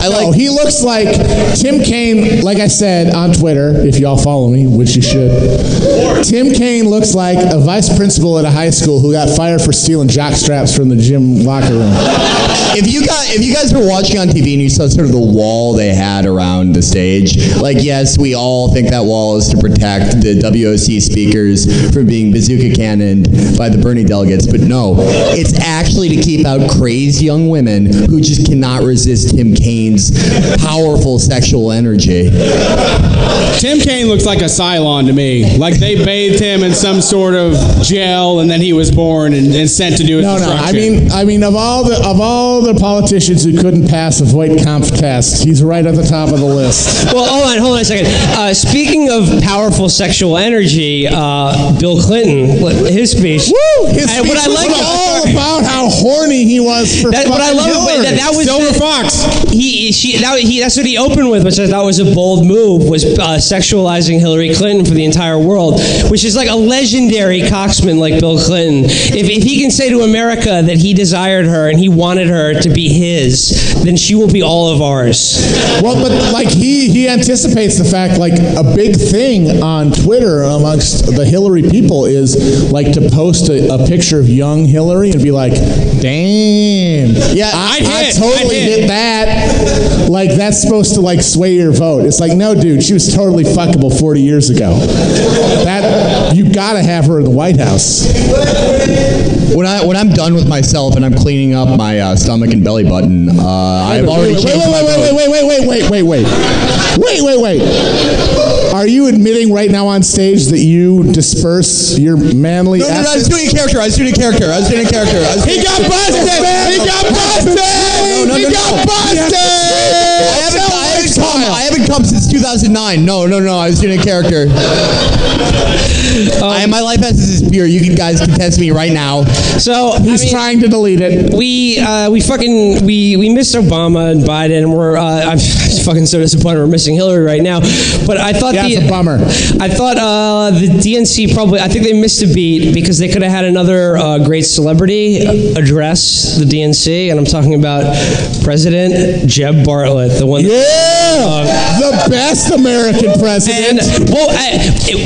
G: I like. he looks like Tim Kaine. Like I said on Twitter, if y'all follow me, which you should. Tim Kaine looks like a vice principal at a high school who got fired for stealing jock straps from the gym locker room.
H: If you guys, if you guys were watching on TV and you saw sort of the wall they had around the stage, like yes, we all think that wall is to protect the WOC speakers from being bazooka cannoned by the Bernie delegates, but no, it's actually to keep out crazy young women who just cannot resist Tim Kaine's powerful sexual energy.
B: Tim Kaine looks like a Cylon to me. Like they bathed him in some sort of gel, and then he was born and, and sent to do his
G: No, no. I mean, I mean, of all the of all the politicians who couldn't pass a Voight-Kampf test, he's right at the top of the list.
A: Well, hold on, hold on a second. Uh, speaking of powerful sexual energy, uh, Bill Clinton, his speech.
G: Woo! His
A: And what
G: speech
A: I
G: was
A: like
G: all about how horny he was for
A: That, what I love
G: Hillary.
A: that, that was
B: Silver
A: the-
B: Fox.
A: He, she, that, he, that's what he opened with, which I thought was a bold move, was uh, sexualizing Hillary Clinton for the entire world, which is like a legendary coxman like Bill Clinton. If, if he can say to America that he desired her and he wanted her to be his, then she will be all of ours.
G: Well, but like he he anticipates the fact like a big thing on Twitter amongst the Hillary people is like to post a, a picture of young Hillary and be like, "Damn,
H: Yeah,
G: I,
B: I'd
G: I
B: hit,
G: totally
B: I'd hit."
G: hit that." Like that's supposed to like sway your vote. It's like, no, dude, she was totally fuckable 40 years ago. That you gotta have her in the White House.
H: When I when I'm done with myself and I'm cleaning up my uh, stomach and belly button, uh, I've already
G: wait,
H: changed
G: wait,
H: my
G: wait,
H: vote.
G: wait, wait, wait, wait, wait, wait, wait, wait, wait, wait. Are you admitting right now on stage that you disperse your manly?
H: No, no, no, I was doing a character. I was doing a character. I was doing a character. I was
G: He got busted! He got busted!
H: No, no,
G: he
H: no,
G: got
H: no.
G: busted!
H: I haven't, I, haven't come, I haven't come since 2009. No, no, no. I was doing a character. I, my life has this pure. You can, guys can test me right now.
A: So I
G: He's
A: mean,
G: trying to delete it.
A: we uh, we fucking we we missed Obama and Biden, and we're uh, I'm fucking so disappointed we're missing Hillary right now. But I thought
G: Yeah,
A: the
G: a bummer.
A: I thought uh, the DNC probably I think they missed a beat because they could have had another uh, great celebrity address the DNC, and I'm talking about President Jed Bartlet, the one. that-
G: Yeah, the best American
A: and
G: president.
A: well, I,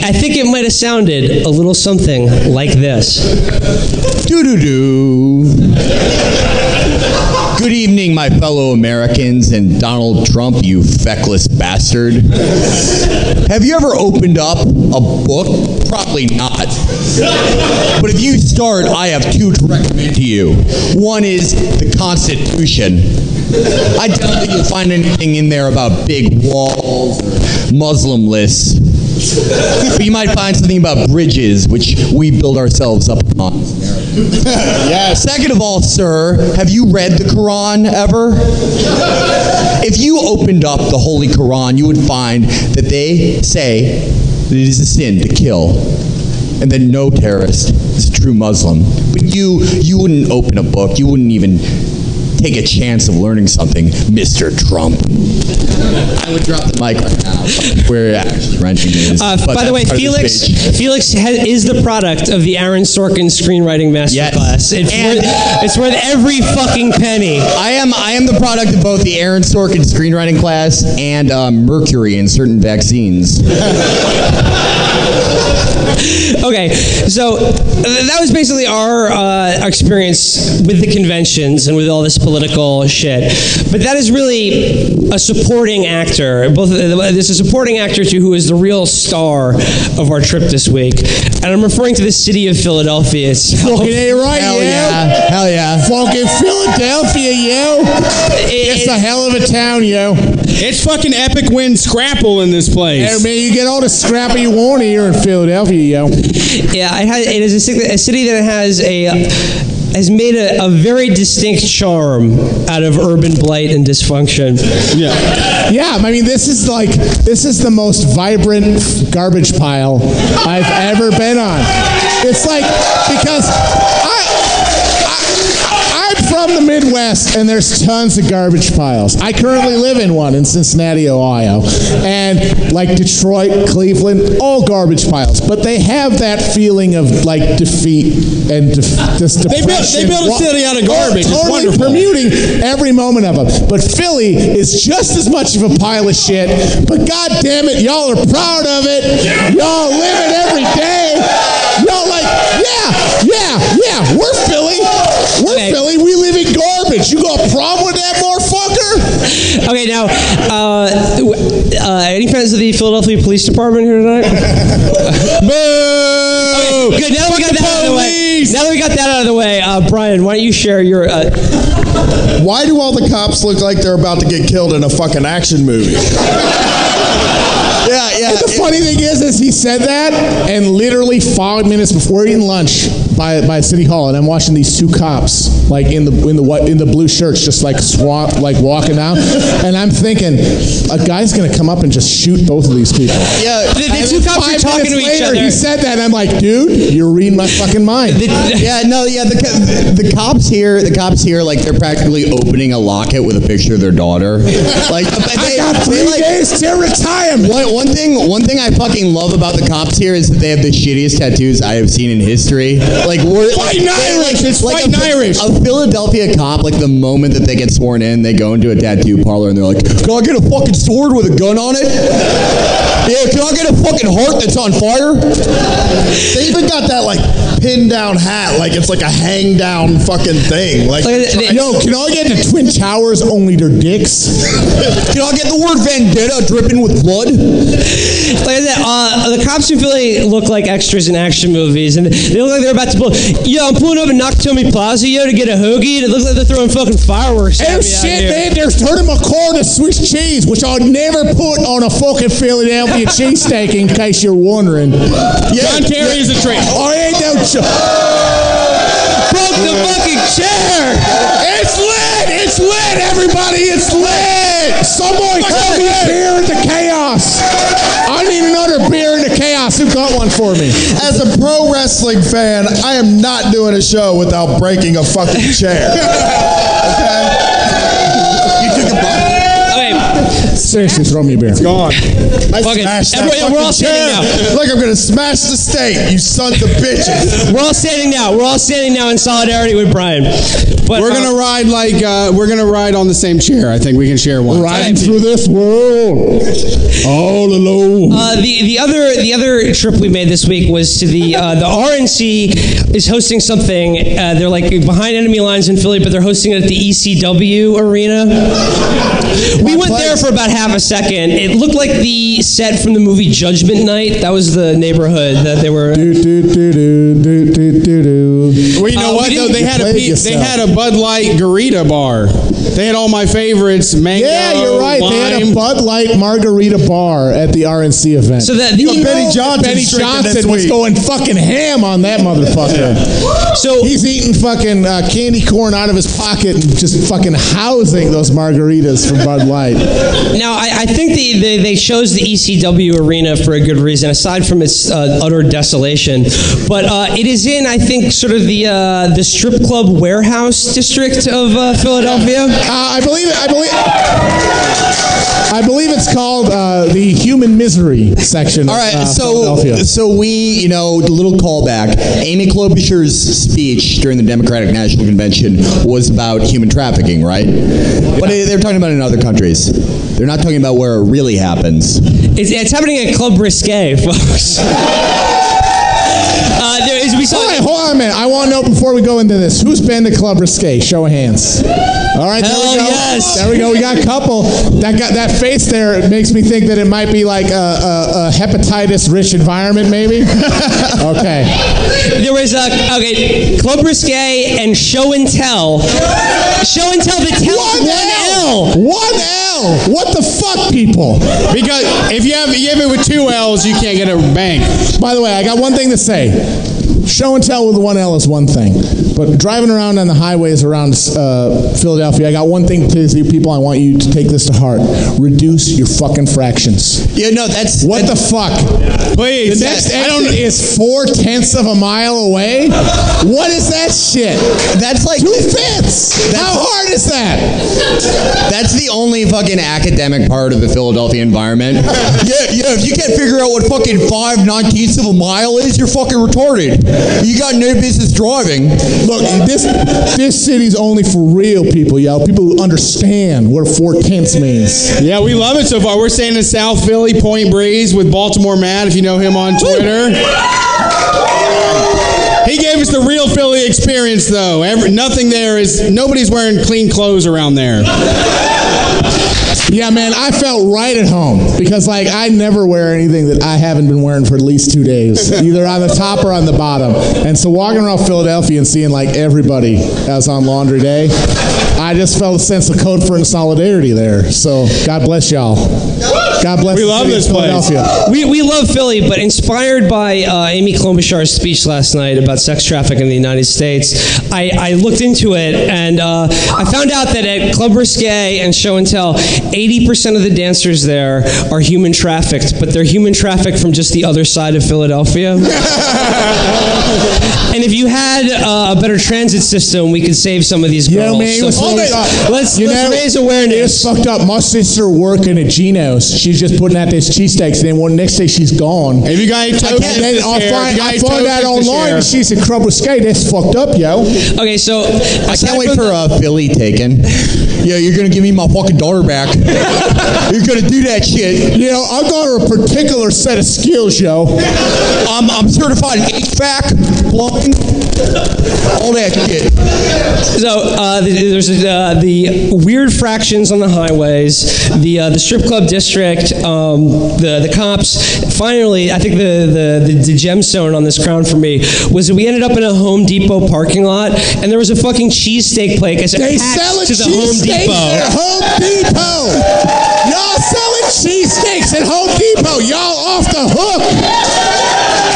A: I think it might have sounded a little something like this.
H: Doo doo doo. Good evening. my fellow Americans and Donald Trump, you feckless bastard. Have you ever opened up a book? Probably not. But if you start, I have two to recommend to you. One is the Constitution. I doubt that you'll find anything in there about big walls or Muslim lists. But you might find something about bridges, which we build ourselves up Second of all, sir, have you read the Quran ever? If you opened up the Holy Quran, you would find that they say that it is a sin to kill, and that no terrorist is a true Muslim. But you, you wouldn't open a book. You wouldn't even take a chance of learning something, Mr. Trump. I would drop the mic right now. Where actually renting is.
A: Uh, by the way, Felix
H: speech.
A: Felix ha- is the product of the Aaron Sorkin screenwriting masterclass. It's,
H: And-
A: worth, it's worth every fucking penny.
H: I am I am the product of both the Aaron Sorkin screenwriting class and um, mercury in certain vaccines.
A: Okay, so th- that was basically our uh, experience with the conventions and with all this political shit. But that is really a supporting actor. Both there's a supporting actor too, who is the real star of our trip this week, and I'm referring to the city of Philadelphia itself.
G: Fucking A right,
H: Hell
G: yo.
H: yeah. Hell yeah.
G: Fucking Philadelphia, yo. It's a hell of a town, yo.
B: It's fucking epic win scrapple in this place.
G: Hey, man, you get all the scrapper you want here in Philadelphia, yo.
A: Yeah, it, has, it is a city, a city that has a uh, has made a, a very distinct charm out of urban blight and dysfunction.
B: Yeah.
G: Yeah, I mean, this is like this is the most vibrant garbage pile I've ever been on. It's like because I, I I'm from the Midwest and there's tons of garbage piles. I currently live in one in Cincinnati, Ohio, and like Detroit, Cleveland, all garbage piles. But they have that feeling of like defeat and def- just
B: They built- they built a city out of garbage. It's
G: Totally
B: wonderful.
G: permuting every moment of them. But Philly is just as much of a pile of shit. But god damn it, y'all are proud of it. Y'all live it every day. Y'all like, yeah, yeah, yeah. We're You got a problem with that, motherfucker?
A: Okay, now, uh, uh, any fans of the Philadelphia Police Department here tonight?
B: Boo!
A: Good. Now that we got that out of the way. Now that we got that out of the way, uh, Brian, why don't you share your? Uh,
C: Why do all the cops look like they're about to get killed in a fucking action movie?
H: Yeah, yeah.
G: The funny thing is, is he said that, and literally five minutes before eating lunch by, by City Hall, and I'm watching these two cops, like in the in the white in the blue shirts, just like swamp, like walking out, and I'm thinking, a guy's gonna come up and just shoot both of these people.
H: yeah.
A: the, the two cops are
G: five
A: talking to
G: minutes
A: each
G: later,
A: other.
G: He said that, and I'm like, dude, you're reading my fucking mind.
H: Yeah, no, yeah. The, co- the cops here, the cops here, like they're practically opening a locket with a picture of their daughter. Like
G: I
H: they,
G: got
H: they,
G: three
H: like,
G: days to retirement.
H: One, one thing, one thing I fucking love about the cops here is that they have the shittiest tattoos I have seen in history. Like we're
B: Fighting Irish, it's
H: a,
B: fighting Irish.
H: A Philadelphia cop, like the moment that they get sworn in, they go into a tattoo parlor and they're like, "Can I get a fucking sword with a gun on it? Yeah, can I get a fucking heart that's on fire?
C: They even got that like pinned down hat, like it's like a hang down fucking thing. Like,
A: Like, they-
G: Yo, can I get the Twin Towers only their dicks?
H: Can I get the word vendetta dripping with blood?
A: Like I said, uh, the cops in Philly look like extras in action movies, and they look like they're about to pull. Yo, I'm pulling up in Nakatomi Plaza, yo, to get a hoagie, and it looks like they're throwing fucking fireworks. at
G: Oh
A: me out
G: shit,
A: here.
G: man! They're turning my car to Swiss cheese, which I'll never put on a fucking Philadelphia cheesesteak. In case you're wondering, Yeah,
B: John Kerry is a trick.
G: I ain't no. Ch-
A: Broke the fucking chair.
G: it's lit! It's lit, everybody! It's lit! Someone help me beer into chaos. I need another beer in the chaos. Who got one for me?
C: as a pro wrestling fan, I am not doing a show without breaking a fucking chair. Okay?
G: Seriously, throw me a beer.
C: It's gone. I
A: Fuck it.
C: smashed that
A: Everyone- we're all
C: fucking
A: standing
C: chair. Look, I'm gonna smash the steak. You sons of bitches.
A: We're all standing now. We're all standing now in solidarity with Brian. But
B: We're
A: uh,
B: gonna ride like uh, we're gonna ride on the same chair. I think we can share one.
G: Riding through this world, all alone.
A: Uh, the the other the other trip we made this week was to the uh, the RNC is hosting something. Uh, they're like behind enemy lines in Philly, but they're hosting it at the ECW arena. We went there for about half a second. It looked like the set from the movie Judgment Night. That was the neighborhood that they were.
G: Do, do, do, do, do, do, do, do.
B: Well, you know
A: Uh,
B: what though? They had a pe- they had a Bud Light Garita bar. They had all my favorites. Mango.
G: Yeah, you're right. They had a. Bud Light margarita bar at the RNC event.
A: So that the,
G: You
C: Benny
G: know
C: Johnson's
G: Benny
C: drinking
G: Johnson
C: this
G: was going fucking ham on that motherfucker.
A: so
G: He's eating fucking uh, candy corn out of his pocket and just fucking housing those margaritas from Bud Light.
A: Now, I, I think the, they, they chose the ECW arena for a good reason, aside from its uh, utter desolation. But uh, it is in, I think, sort of the uh, the strip club warehouse district of uh, Philadelphia.
G: Uh, I believe. I believe. I believe it's called uh, the human misery section.
H: All right,
G: of, uh,
H: so
G: Philadelphia.
H: so we, you know, the little callback. Amy Klobuchar's speech during the Democratic National Convention was about human trafficking, right? But they- they're talking about it in other countries. They're not talking about where it really happens.
A: It's, it's happening at Club Risque, folks. uh, there is, we saw.
G: All right, hold on a minute. I want to know before we go into this, who's been to Club Risque? Show of hands. All right, there
A: Hell
G: we go.
A: yes.
G: There we go. We got a couple. That got that face there. It makes me think that it might be like a, a, a hepatitis-rich environment, maybe. okay.
A: There was a okay Club Risque and Show and Tell. Show and Tell the tell
G: One L. One L. What the fuck, people?
B: because if you have you have it with two L's, you can't get a bank.
G: By the way, I got one thing to say. Show and tell with one L is one thing, but driving around on the highways around uh, Philadelphia, I got one thing to you people. I want you to take this to heart: reduce your fucking fractions.
H: Yeah, no, that's
G: What the fuck?
B: Please,
G: The next
B: I don't.
G: exit is four tenths of a mile away. What is that shit?
H: that's like
G: Two fifths. How hard is that?
H: That's the only fucking academic part of the Philadelphia environment. yeah, yeah. If you can't figure out what fucking five nineteenths of a mile is, you're fucking retarded. You got no business driving.
G: Look, this this city's only for real people, y'all. People who understand what a four tenths means.
B: Yeah, we love it so far. We're staying in South Philly, Point Breeze, with Baltimore Matt. If you know him on Twitter. He gave us the real Philly experience, though. Every, nothing there is. Nobody's wearing clean clothes around there.
G: Yeah, man, I felt right at home because like I never wear anything that I haven't been wearing for at least two days, either on the top or on the bottom. And so walking around Philadelphia and seeing like everybody as on laundry day, I just felt a sense of comfort and solidarity there. So God bless y'all. God bless.
B: We
G: the
B: love
G: city of
B: this place.
A: We, we love Philly, but inspired by uh, Amy Klobuchar's speech last night about sex trafficking in the United States, I, I looked into it and uh, I found out that at Club Risque and Show and Tell, 80% of the dancers there are human trafficked, but they're human trafficked from just the other side of Philadelphia. and if you had uh, a better transit system, we could save some of these
G: Yeah,
A: girls.
G: man, it was
A: So
G: fucked
A: let's, let's,
G: You
A: let's
G: know,
A: raise
G: It's fucked up. My sister working at Geno's. She's just putting out these cheesesteaks, and then one next day she's gone.
B: If you got any
G: I
B: tokens
G: can't- then
B: to
G: I
B: share,
G: find,
B: if you got
G: I find out online that she's a Crumble Skate. That's fucked up, yo.
A: Okay, so
H: I can't wait for uh, Philly taken. Yeah, you're gonna give me my fucking daughter back. you're gonna do that shit.
G: You know, I've got a particular set of skills, yo.
H: I'm, I'm certified in HVAC, plumbing, all that shit.
A: So uh, there's uh, the weird fractions on the highways, the uh, the strip club district, um, the the cops. Finally, I think the, the the gemstone on this crown for me was that we ended up in a Home Depot parking lot, and there was a fucking cheesesteak place
G: They
A: attached
G: selling
A: to the Home Depot.
G: at Home Depot. Y'all selling cheesesteaks at Home Depot. Y'all off the hook.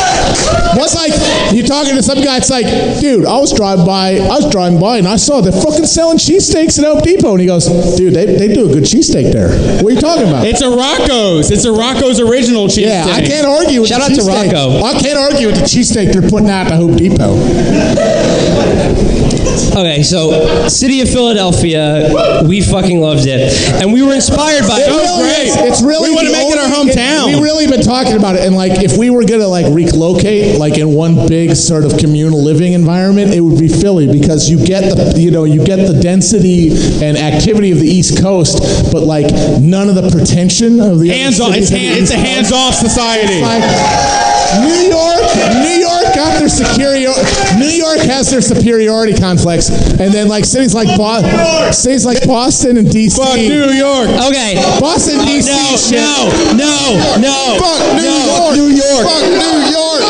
G: What's like you're talking to some guy? It's like, dude, I was driving by. I was driving by and I saw they're fucking selling cheesesteaks at Home Depot. And he goes, dude, they, they do a good cheesesteak there. What are you talking about?
B: It's a Rocco's. It's a Rocco's original cheesesteak.
G: yeah, I can't argue with
A: Shout
G: the
A: out to
G: cheesesteak.
A: Rocco.
G: I can't argue with the cheesesteak they're putting out at Home Depot.
A: Okay, so city of Philadelphia, we fucking loved it, and we were inspired by it.
G: It really is. It's really
B: We wanna make it our hometown.
G: we really been talking about it, and like if we were gonna like relocate, like in one big sort of communal living environment, it would be Philly because you get the you know you get the density and activity of the East Coast, but like none of the pretension of the
B: Hands off. It's, hand, it's a hands-off society.
G: Like New York, New York their superior. New York has their superiority complex, and then like cities like Boston, cities like Boston and DC.
B: Fuck New York.
A: Okay,
G: Boston, DC.
A: no,
G: shit.
A: no, no, no.
C: Fuck New
A: no.
C: York.
H: New York.
C: Fuck New York.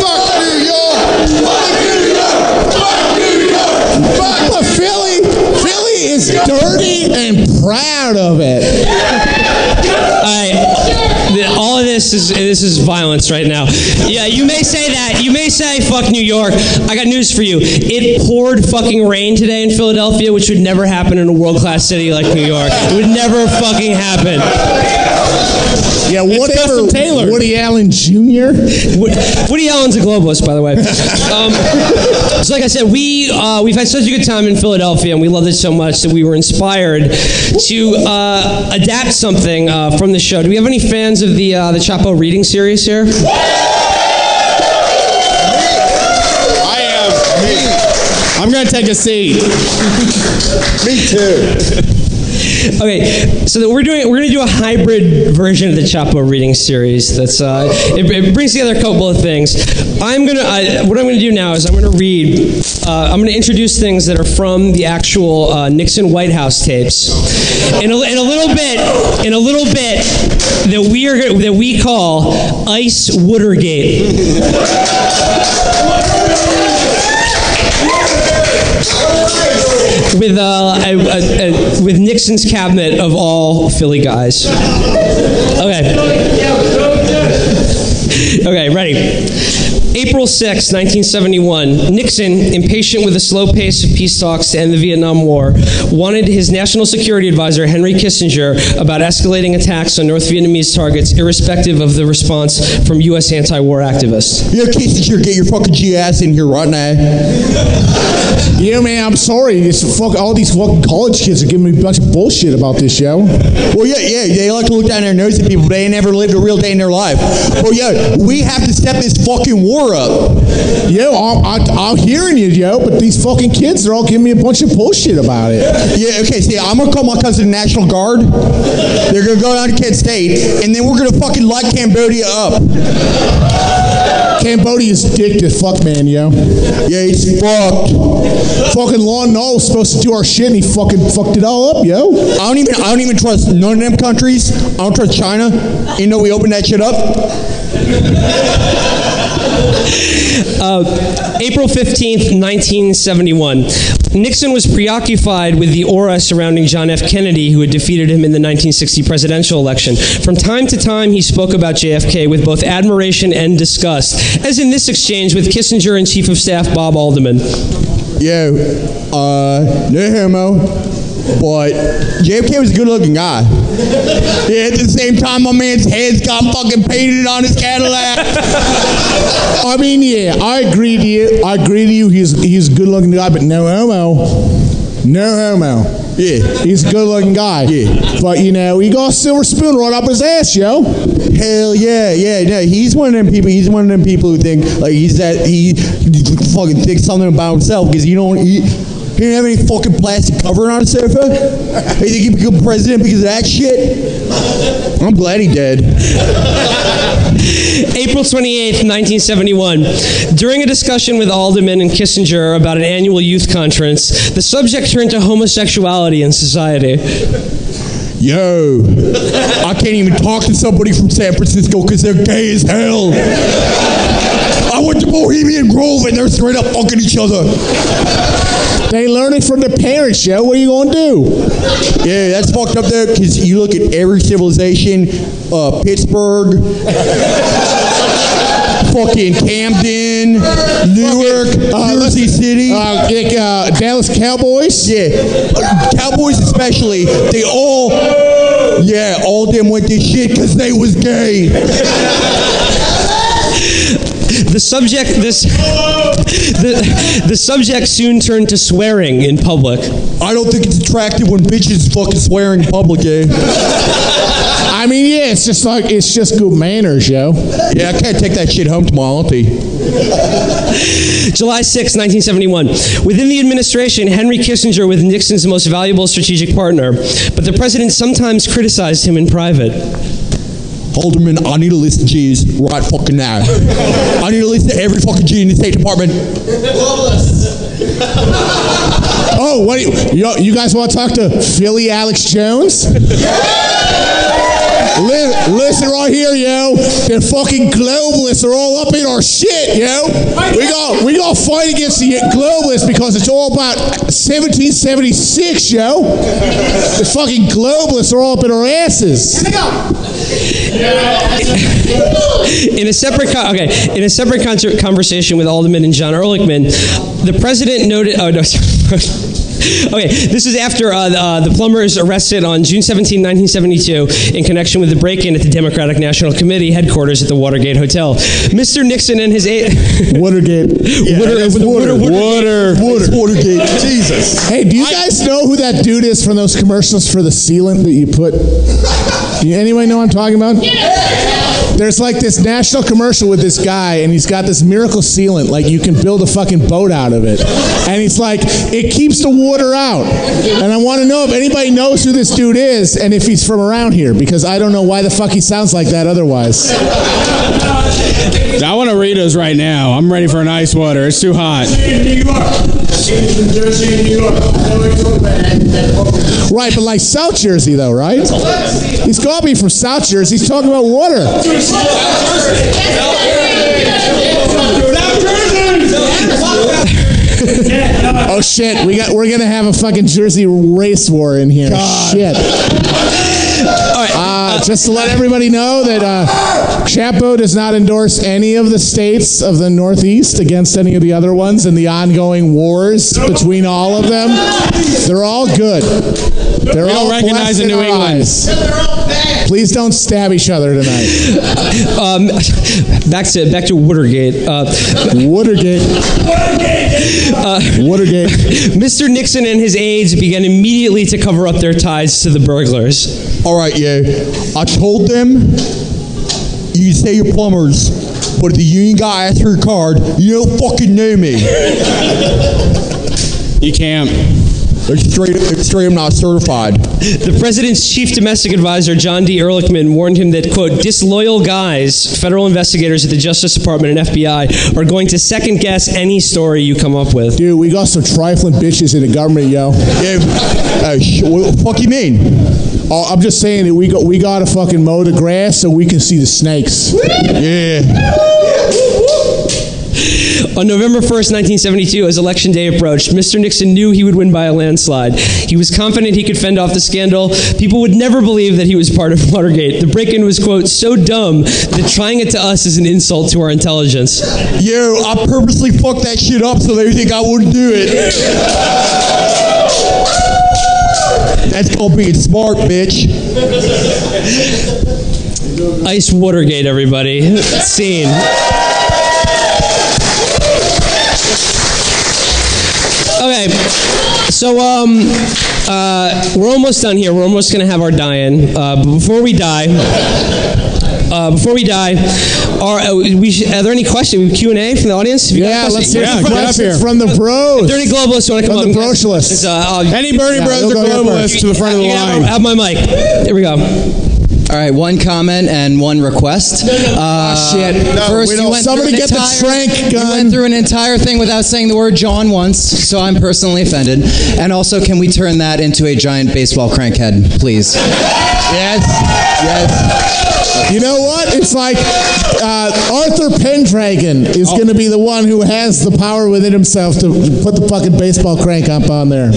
C: Fuck New York. Fuck New York. Fuck New York. Fuck
G: But Philly, Philly is dirty and proud of it.
A: I, the- all of this is this is violence right now. Yeah, you may say that. You may say fuck New York. I got news for you. It poured fucking rain today in Philadelphia, which would never happen in a world class city like New York. It would never fucking happen.
G: Yeah, whatever.
B: custom tailored.
G: Woody Allen Jr.
A: Wo- Woody Allen's a globalist, by the way. Um, so, like I said, we uh, we've had such a good time in Philadelphia, and we loved it so much that we were inspired to uh, adapt something uh, from the show. Do we have any fans of the uh, the Chapo reading series here?
B: I am. Me. I'm going to take a seat.
C: Me too.
A: Okay, so we're doing we're going to do a hybrid version of the Chapo reading series. That's uh, it, it brings together a couple of things. I'm gonna uh, what I'm going to do now is I'm going to read. Uh, I'm going to introduce things that are from the actual uh, Nixon White House tapes. In a, in a little bit, in a little bit, that we are that we call Ice Watergate. With uh, a, a, a, with Nixon's cabinet of all Philly guys. Okay. Okay, ready. April 6, 1971, Nixon, impatient with the slow pace of peace talks to end the Vietnam War, wanted his national security advisor, Henry Kissinger, about escalating attacks on North Vietnamese targets, irrespective of the response from U.S. anti war activists.
H: Yo, Kissinger, get your fucking ass in here right now.
G: Yeah, man, I'm sorry. It's fuck, all these fucking college kids are giving me a bunch of bullshit about this show.
H: Well, yeah, yeah, they like to look down their nose at people, but they never lived a real day in their life. Well, yeah, we have to step this fucking war up.
G: Yo, I'm, I, I'm hearing you, yo, but these fucking kids are all giving me a bunch of bullshit about it.
H: Yeah, okay, see, I'm gonna call my cousin the National Guard. They're gonna go down to Kent State, and then we're gonna fucking light Cambodia up.
G: Cambodia's dick to fuck, man, yo.
H: Yeah, it's fucked.
G: Fucking Lon Nol was supposed to do our shit, and he fucking fucked it all up, yo.
H: I don't even, I don't even trust none of them countries. I don't trust China. You know, we opened that shit up.
A: Uh, April 15th, 1971. Nixon was preoccupied with the aura surrounding John F. Kennedy, who had defeated him in the 1960 presidential election. From time to time, he spoke about JFK with both admiration and disgust, as in this exchange with Kissinger and Chief of Staff Bob Alderman.
H: Yo, uh, no homo, but JFK was a good looking guy. Yeah, at the same time, my man's head's got fucking painted on his Cadillac.
G: I mean, yeah, I agree to you. I agree to you. He's he's a good looking guy, but no homo. No homo.
H: Yeah.
G: He's a good looking guy.
H: Yeah.
G: But you know, he got a silver spoon right up his ass, yo.
H: Hell yeah, yeah, no. He's one of them people. He's one of them people who think like he's that he fucking thinks something about himself because he don't eat. He didn't have any fucking plastic covering on his sofa. He think he become president because of that shit. I'm glad he dead.
A: April 28th, 1971. During a discussion with Alderman and Kissinger about an annual youth conference, the subject turned to homosexuality in society.
H: Yo, I can't even talk to somebody from San Francisco because they're gay as hell. I went to Bohemian Grove and they're straight up fucking each other.
G: They learn it from their parents, yo. What are you gonna do?
H: Yeah, that's fucked up there because you look at every civilization, uh, Pittsburgh, fucking Camden, Newark, Jersey City.
G: Uh, like, uh, Dallas Cowboys.
H: Yeah, Uh, Cowboys especially, they all, yeah, all them went to shit because they was gay.
A: The subject this the, the subject soon turned to swearing in public.
H: I don't think it's attractive when bitches fucking swear in public, eh?
G: I mean, yeah, it's just like it's just good manners, yo.
H: Yeah, I can't take that shit home to my auntie.
A: July 6, 1971. Within the administration, Henry Kissinger was Nixon's most valuable strategic partner, but the president sometimes criticized him in private.
H: Halderman, I need a list of G's right fucking now. I need a list of every fucking G in the State Department.
G: Oh, what? Do you, you, you guys want to talk to Philly Alex Jones? Li- listen right here, yo. The fucking globalists are all up in our shit, yo. We got we got to fight against the globalists because it's all about 1776, yo. The fucking globalists are all up in our asses.
A: In a separate co- okay, in a separate conversation with Alderman and John Ehrlichman, the president noted. Oh no. Okay, this is after uh, the, uh, the plumbers arrested on June 17, 1972, in connection with the break-in at the Democratic National Committee headquarters at the Watergate Hotel. Mr. Nixon and his aide.
G: Watergate.
A: Water,
G: it was water.
A: Water.
G: Water.
H: Watergate, Jesus.
G: Hey, do you guys know who that dude is from those commercials for the sealant that you put? Do you, anybody know what I'm talking about? There's like this national commercial with this guy, and he's got this miracle sealant, like you can build a fucking boat out of it. And he's like, it keeps the water out. And I want to know if anybody knows who this dude is and if he's from around here, because I don't know why the fuck he sounds like that otherwise.
B: I want a Rita's right now. I'm ready for an ice water. It's too hot.
G: Right, but like South Jersey, though, right? He's got to be from South Jersey. He's talking about water. Oh shit, we got we're gonna have a fucking Jersey race war in here. Shit. Uh, just to let everybody know that uh, Chapo does not endorse any of the states of the Northeast against any of the other ones and the ongoing wars between all of them. They're all good. They're
B: We don't
G: all
B: recognize the
G: in
B: New England.
G: Eyes. Please don't stab each other tonight.
A: Um, back to back to Watergate. Uh,
G: Watergate. Watergate.
A: Mr. Nixon and his aides began immediately to cover up their ties to the burglars.
H: All right, yeah. I told them you can say you're plumbers, but if the union guy asks for your card, you don't fucking know me.
B: You can't.
H: They're straight, they're straight up not certified.
A: The president's chief domestic advisor, John D. Ehrlichman, warned him that, quote, disloyal guys, federal investigators at the Justice Department and FBI, are going to second guess any story you come up with.
G: Dude, we got some trifling bitches in the government, yo.
H: Yeah, uh, sh- what the fuck you mean?
G: Oh, I'm just saying that we got we got to fucking mow the grass so we can see the snakes.
H: Yeah.
A: On November 1st, 1972, as Election Day approached, Mr. Nixon knew he would win by a landslide. He was confident he could fend off the scandal. People would never believe that he was part of Watergate. The break in was, quote, so dumb that trying it to us is an insult to our intelligence.
H: Yo, I purposely fucked that shit up so they think I wouldn't do it. That's called being smart, bitch.
A: Ice Watergate, everybody. Scene. Okay, so um, uh, we're almost done here. We're almost gonna have our die-in. Uh, but before we die, uh, before we die, are uh, we? Should, are there any questions? Q and A from the audience? If you got
G: Yeah,
A: question-
G: let's hear
B: Yeah,
G: some questions from the bros.
A: If there any globalists want to come
G: From
A: up?
G: the
A: and-
G: brocialists.
A: Uh,
B: Any Bernie
G: Yeah,
B: Bros or globalists to the front of the
A: You can have,
B: line.
A: have my mic. Here we go.
J: All right, one comment and one request. Uh,
G: shit. No,
J: first, you went
G: somebody
J: through an
G: get the
J: entire,
G: trank
J: You went through an entire thing without saying the word John once, so I'm personally offended. And also, can we turn that into a giant baseball crankhead, please?
H: Yes. Yes.
G: You know what? It's like uh, Arthur Pendragon is
A: Oh.
G: going to be the one who has the power within himself to put the fucking baseball crank up on there.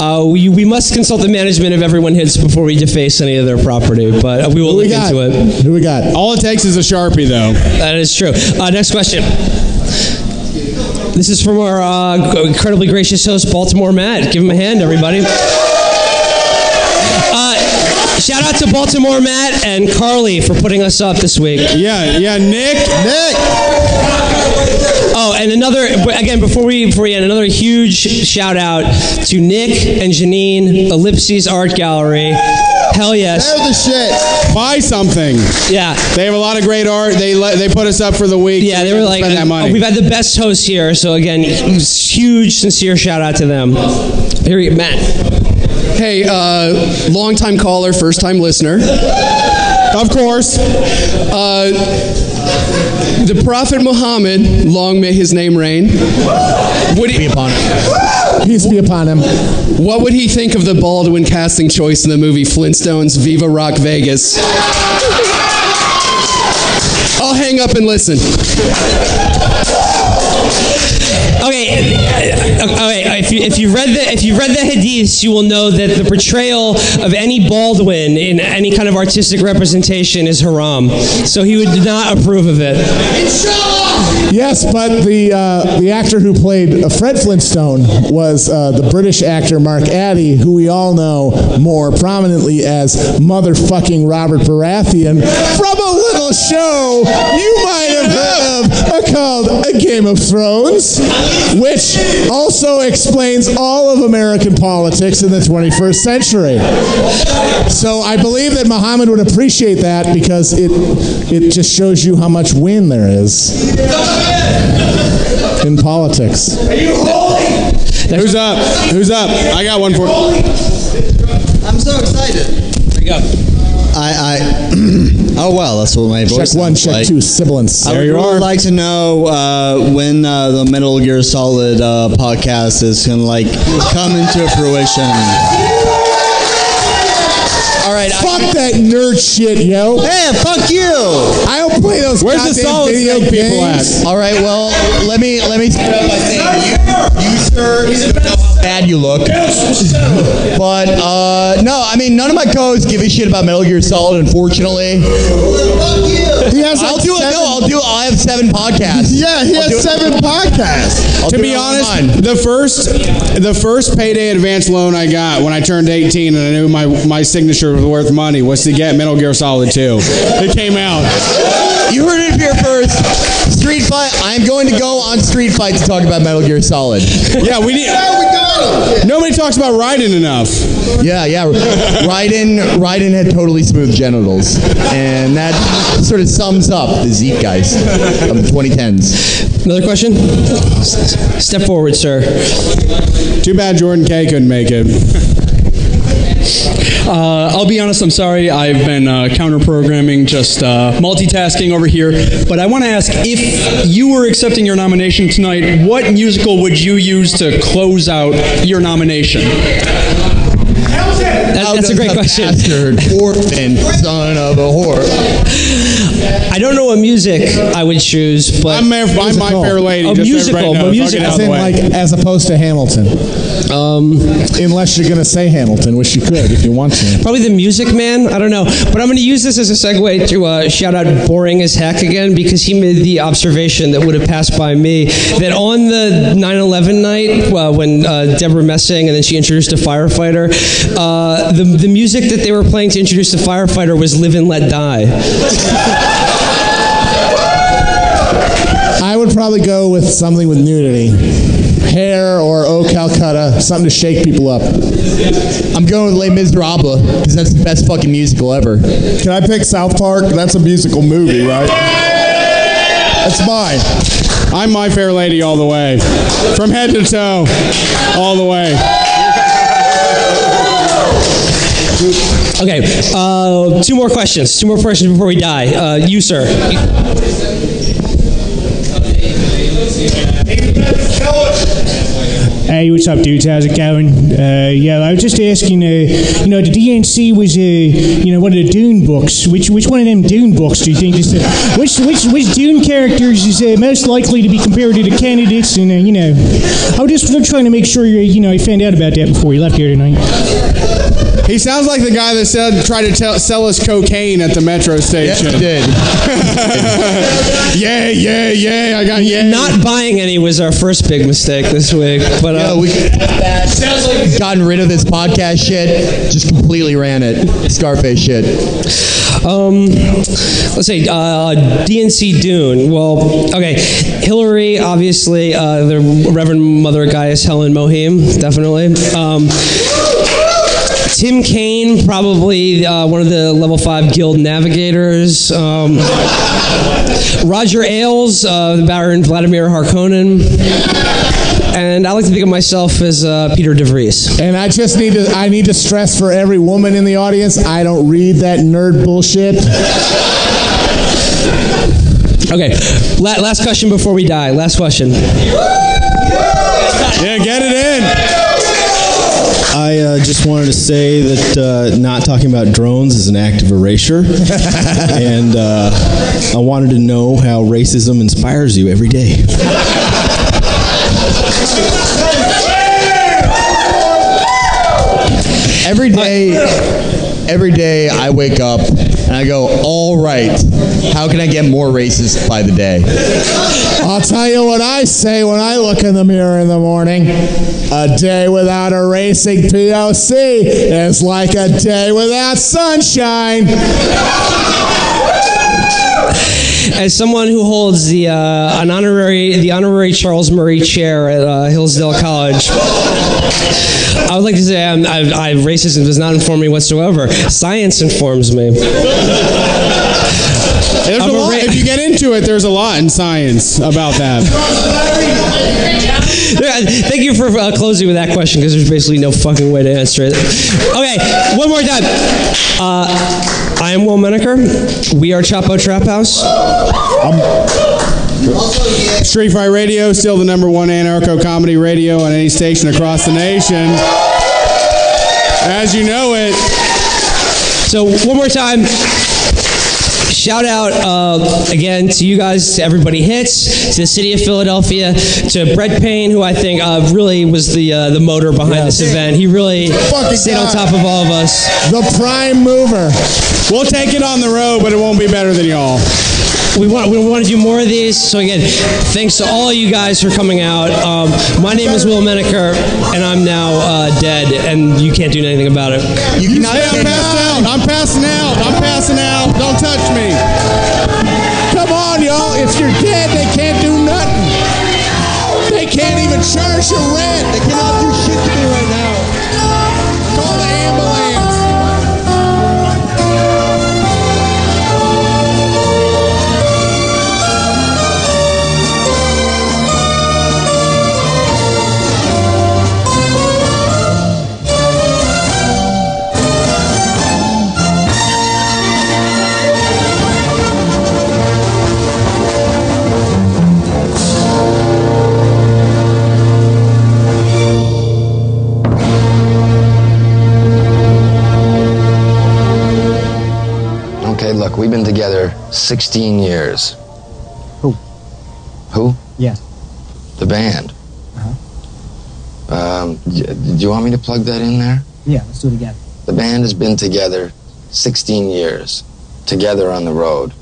A: Uh, we, we must consult the management of everyone hits before we deface any of their property, but uh, we will
G: Who we
A: look
G: got?
A: into it.
G: Who we got?
B: All it takes is a Sharpie, though.
A: That is true. Uh, next question. This is from our uh, incredibly gracious host, Baltimore Matt. Give him a hand, everybody. Uh, shout out to Baltimore Matt and Carly for putting us up this week.
B: Yeah, yeah, Nick.
H: Nick.
A: Oh, and another again before we before we end, another huge shout out to Nick and Janine, Ellipses Art Gallery. Hell yes.
C: They're the shit.
B: Buy something.
A: Yeah.
B: They have a lot of great art. They let, they put us up for the week.
A: Yeah,
B: so
A: they
B: we
A: were like,
B: spend that money.
A: we've had the best hosts here. So again, huge, sincere shout out to them. Here, we Matt.
K: Hey, uh, long time caller, first time listener.
B: Of course.
K: Uh, the Prophet Muhammad, long may his name reign. Would he,
G: Peace be upon him.
K: what would he think of the Baldwin casting choice in the movie Flintstones Viva Rock Vegas? I'll hang up and listen.
A: Okay, uh, okay. If you if you read the if you read the hadiths, you will know that the portrayal of any Baldwin in any kind of artistic representation is haram. So he would not approve of it.
G: Yes, but the uh, the actor who played Fred Flintstone was uh, the British actor Mark Addy, who we all know more prominently as motherfucking Robert Baratheon from a little show you might have heard of called A Game of Thrones, which also explains all of American politics in the 21st century. So I believe that Muhammad would appreciate that because it it just shows you how much win there is in politics.
B: Who's up? Who's up? I got one for.
L: I'm so excited.
A: There you go.
L: I, I oh well, that's what my voice
G: Check one,
L: sounds
G: check
L: like.
G: two, sibilance.
L: I would really like to know uh, when uh, the Metal Gear Solid uh, podcast is gonna like come into fruition.
G: All right, fuck that nerd shit, yo.
L: Hey, fuck you!
G: I don't play those
B: Where's the solid
G: video
B: snake people
G: games.
H: All right, well, let me let me start out by saying you, you sir, you know how bad you look. But uh, no, I mean none of my co-hosts give a shit about Metal Gear Solid. Unfortunately,
C: He has
H: I'll do it. No, I'll do. I'll have seven podcasts.
C: Yeah, he
H: I'll do
C: has
H: it-
C: seven podcasts.
H: I'll
B: To
H: do
B: be
H: it
B: honest,
H: mine.
B: the first the first payday advance loan I got when I turned 18 and I knew my, my signature was worth money was to get Metal Gear Solid 2. It came out.
H: You heard it here first. Street Fight. I'm going to go on Street Fight to talk about Metal Gear Solid.
B: Yeah, we need. Yeah, we got. Nobody talks about Raiden enough.
H: Yeah, yeah. Raiden, Raiden had totally smooth genitals, and that sort of sums up the Zeitgeist of the 2010s.
A: Another question? Step forward, sir.
B: Too bad Jordan K couldn't make it.
M: Uh, I'll be honest, I'm sorry. I've been uh, counter programming, just uh, multitasking over here. But I want to ask if you were accepting your nomination tonight, what musical would you use to close out your nomination?
A: That- that's a great question.
H: Bastard, orphan, son of a whore.
A: I don't know what music I would choose, but
B: I'm, Mayor, I'm my fair lady.
A: A
B: just
A: musical,
B: everybody knows.
A: a
B: I'll
A: musical.
G: As
B: of
G: in,
B: the way.
G: like, as opposed to Hamilton.
A: Um,
G: Unless you're going to say Hamilton, which you could if you want to.
A: Probably the Music Man. I don't know, but I'm going to use this as a segue to uh, shout out boring as heck again because he made the observation that would have passed by me that on the 9/11 night uh, when uh, Debra Messing and then she introduced a firefighter, uh, the the music that they were playing to introduce the firefighter was "Live and Let Die."
G: I would probably go with something with nudity. Hair or Oh Calcutta, something to shake people up.
H: I'm going with Les Miserables because that's the best fucking musical ever.
C: Can I pick South Park? That's a musical movie, right? That's mine.
B: I'm my fair lady all the way, from head to toe, all the way.
A: Okay, uh, two more questions. Two more questions before we die. Uh, you, sir.
N: Hey, what's up, dudes? How's it going? Uh, yeah, I was just asking. Uh, you know, the DNC was, uh, you know, one of the Dune books. Which which one of them Dune books do you think is which which which Dune characters is uh, most likely to be compared to the candidates? And uh, you know, I was just trying to make sure you you know you found out about that before you left here tonight.
B: He sounds like the guy that said tried to tell, sell us cocaine at the metro station.
H: Yes, he did.
B: yeah, yeah, yeah. I got yeah.
A: Not buying any was our first big mistake this week, but uh,
H: Yeah, we sounds like gotten rid of this podcast shit. Just completely ran it. Scarface shit.
A: Um, let's say uh, DNC Dune. Well, okay, Hillary, obviously, uh, the Reverend Mother Gaius Helen Mohiam, definitely. Um, Tim Kaine, probably uh, one of the level five guild navigators. Um, Roger Ailes, uh, the Baron Vladimir Harkonnen. And I like to think of myself as uh, Piter De Vries.
G: And I just need to I need to stress for every woman in the audience, I don't read that nerd bullshit.
A: Okay, la- last question before we die. Last question.
B: Yeah, get it in.
O: I uh, just wanted to say that uh, not talking about drones is an act of erasure. and uh, I wanted to know how racism inspires you every day.
H: Every day, every day I wake up and I go, all right, how can I get more racist by the day?
G: I'll tell you what I say when I look in the mirror in the morning. A day without a racing POC is like a day without sunshine.
A: As someone who holds the uh, an honorary the honorary Charles Murray Chair at uh, Hillsdale College, I would like to say I'm, I, I, racism does not inform me whatsoever. Science informs me.
B: There's
A: I'm
B: a
A: a
B: lot.
A: ra-
B: if you get into it, there's a lot in science about that.
A: Thank you for uh, closing with that question because there's basically no fucking way to answer it. Okay, one more time. Uh, I am Will Menaker. We are Chapo Trap House.
B: Street Fight Radio, still the number one anarcho comedy radio on any station across the nation. As you know it.
A: So one more time. Shout out uh, again to you guys, to everybody hits, to the city of Philadelphia, to Brett Payne, who I think uh, really was the uh, the motor behind this event. He really
G: Fucking
A: stayed on top of all of us.
G: The prime mover.
B: We'll take it on the road, but it won't be better than y'all.
A: We want we want to do more of these. So again, thanks to all you guys for coming out. Um, my name is Will Menaker, and I'm now uh, dead, and you can't do anything about it.
H: You cannot
B: Hey, I'm passed out. I'm passing out. I'm passing out. Don't touch me.
G: Come on, y'all. If you're dead, they can't do nothing. They can't even charge your rent. They cannot do
P: we've been together 16 years.
Q: Who?
P: Who?
Q: Yeah.
P: The band. Um, y- do you want me to plug that in there?
Q: Yeah, let's do it again.
P: The band has been together 16 years, together on the road.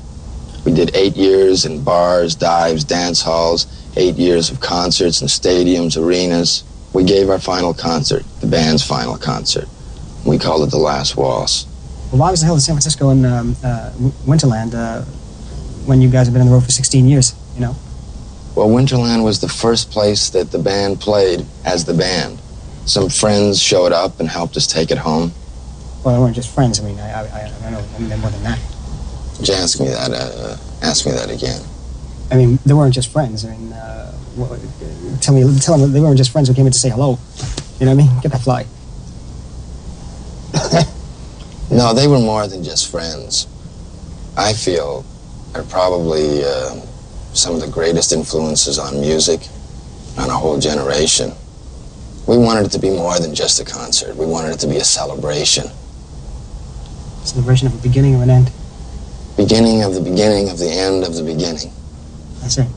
P: We did eight years in bars, dives, dance halls, eight years of concerts in stadiums, arenas. We gave our final concert, the band's final concert. We called it The Last Waltz.
Q: Well, why was the hell in San Francisco and um, uh, Winterland uh, when you guys have been on the road for 16 years? You know?
P: Well, Winterland was the first place that the band played as the band. Some friends showed up and helped us take it home.
Q: Well, they weren't just friends. I mean, I, I, I, I know they're more than that.
P: You ask me that? Uh, ask me that again.
Q: I mean, they weren't just friends. I mean, uh, what, tell me, tell them they weren't just friends who came in to say hello. You know what I mean? Get that fly.
P: No, they were more than just friends. I feel are probably uh, some of the greatest influences on music, on a whole generation. We wanted it to be more than just a concert. We wanted it to be a celebration.
Q: Celebration of a beginning or an end.
P: Beginning of the beginning of the end of the beginning.
Q: That's it.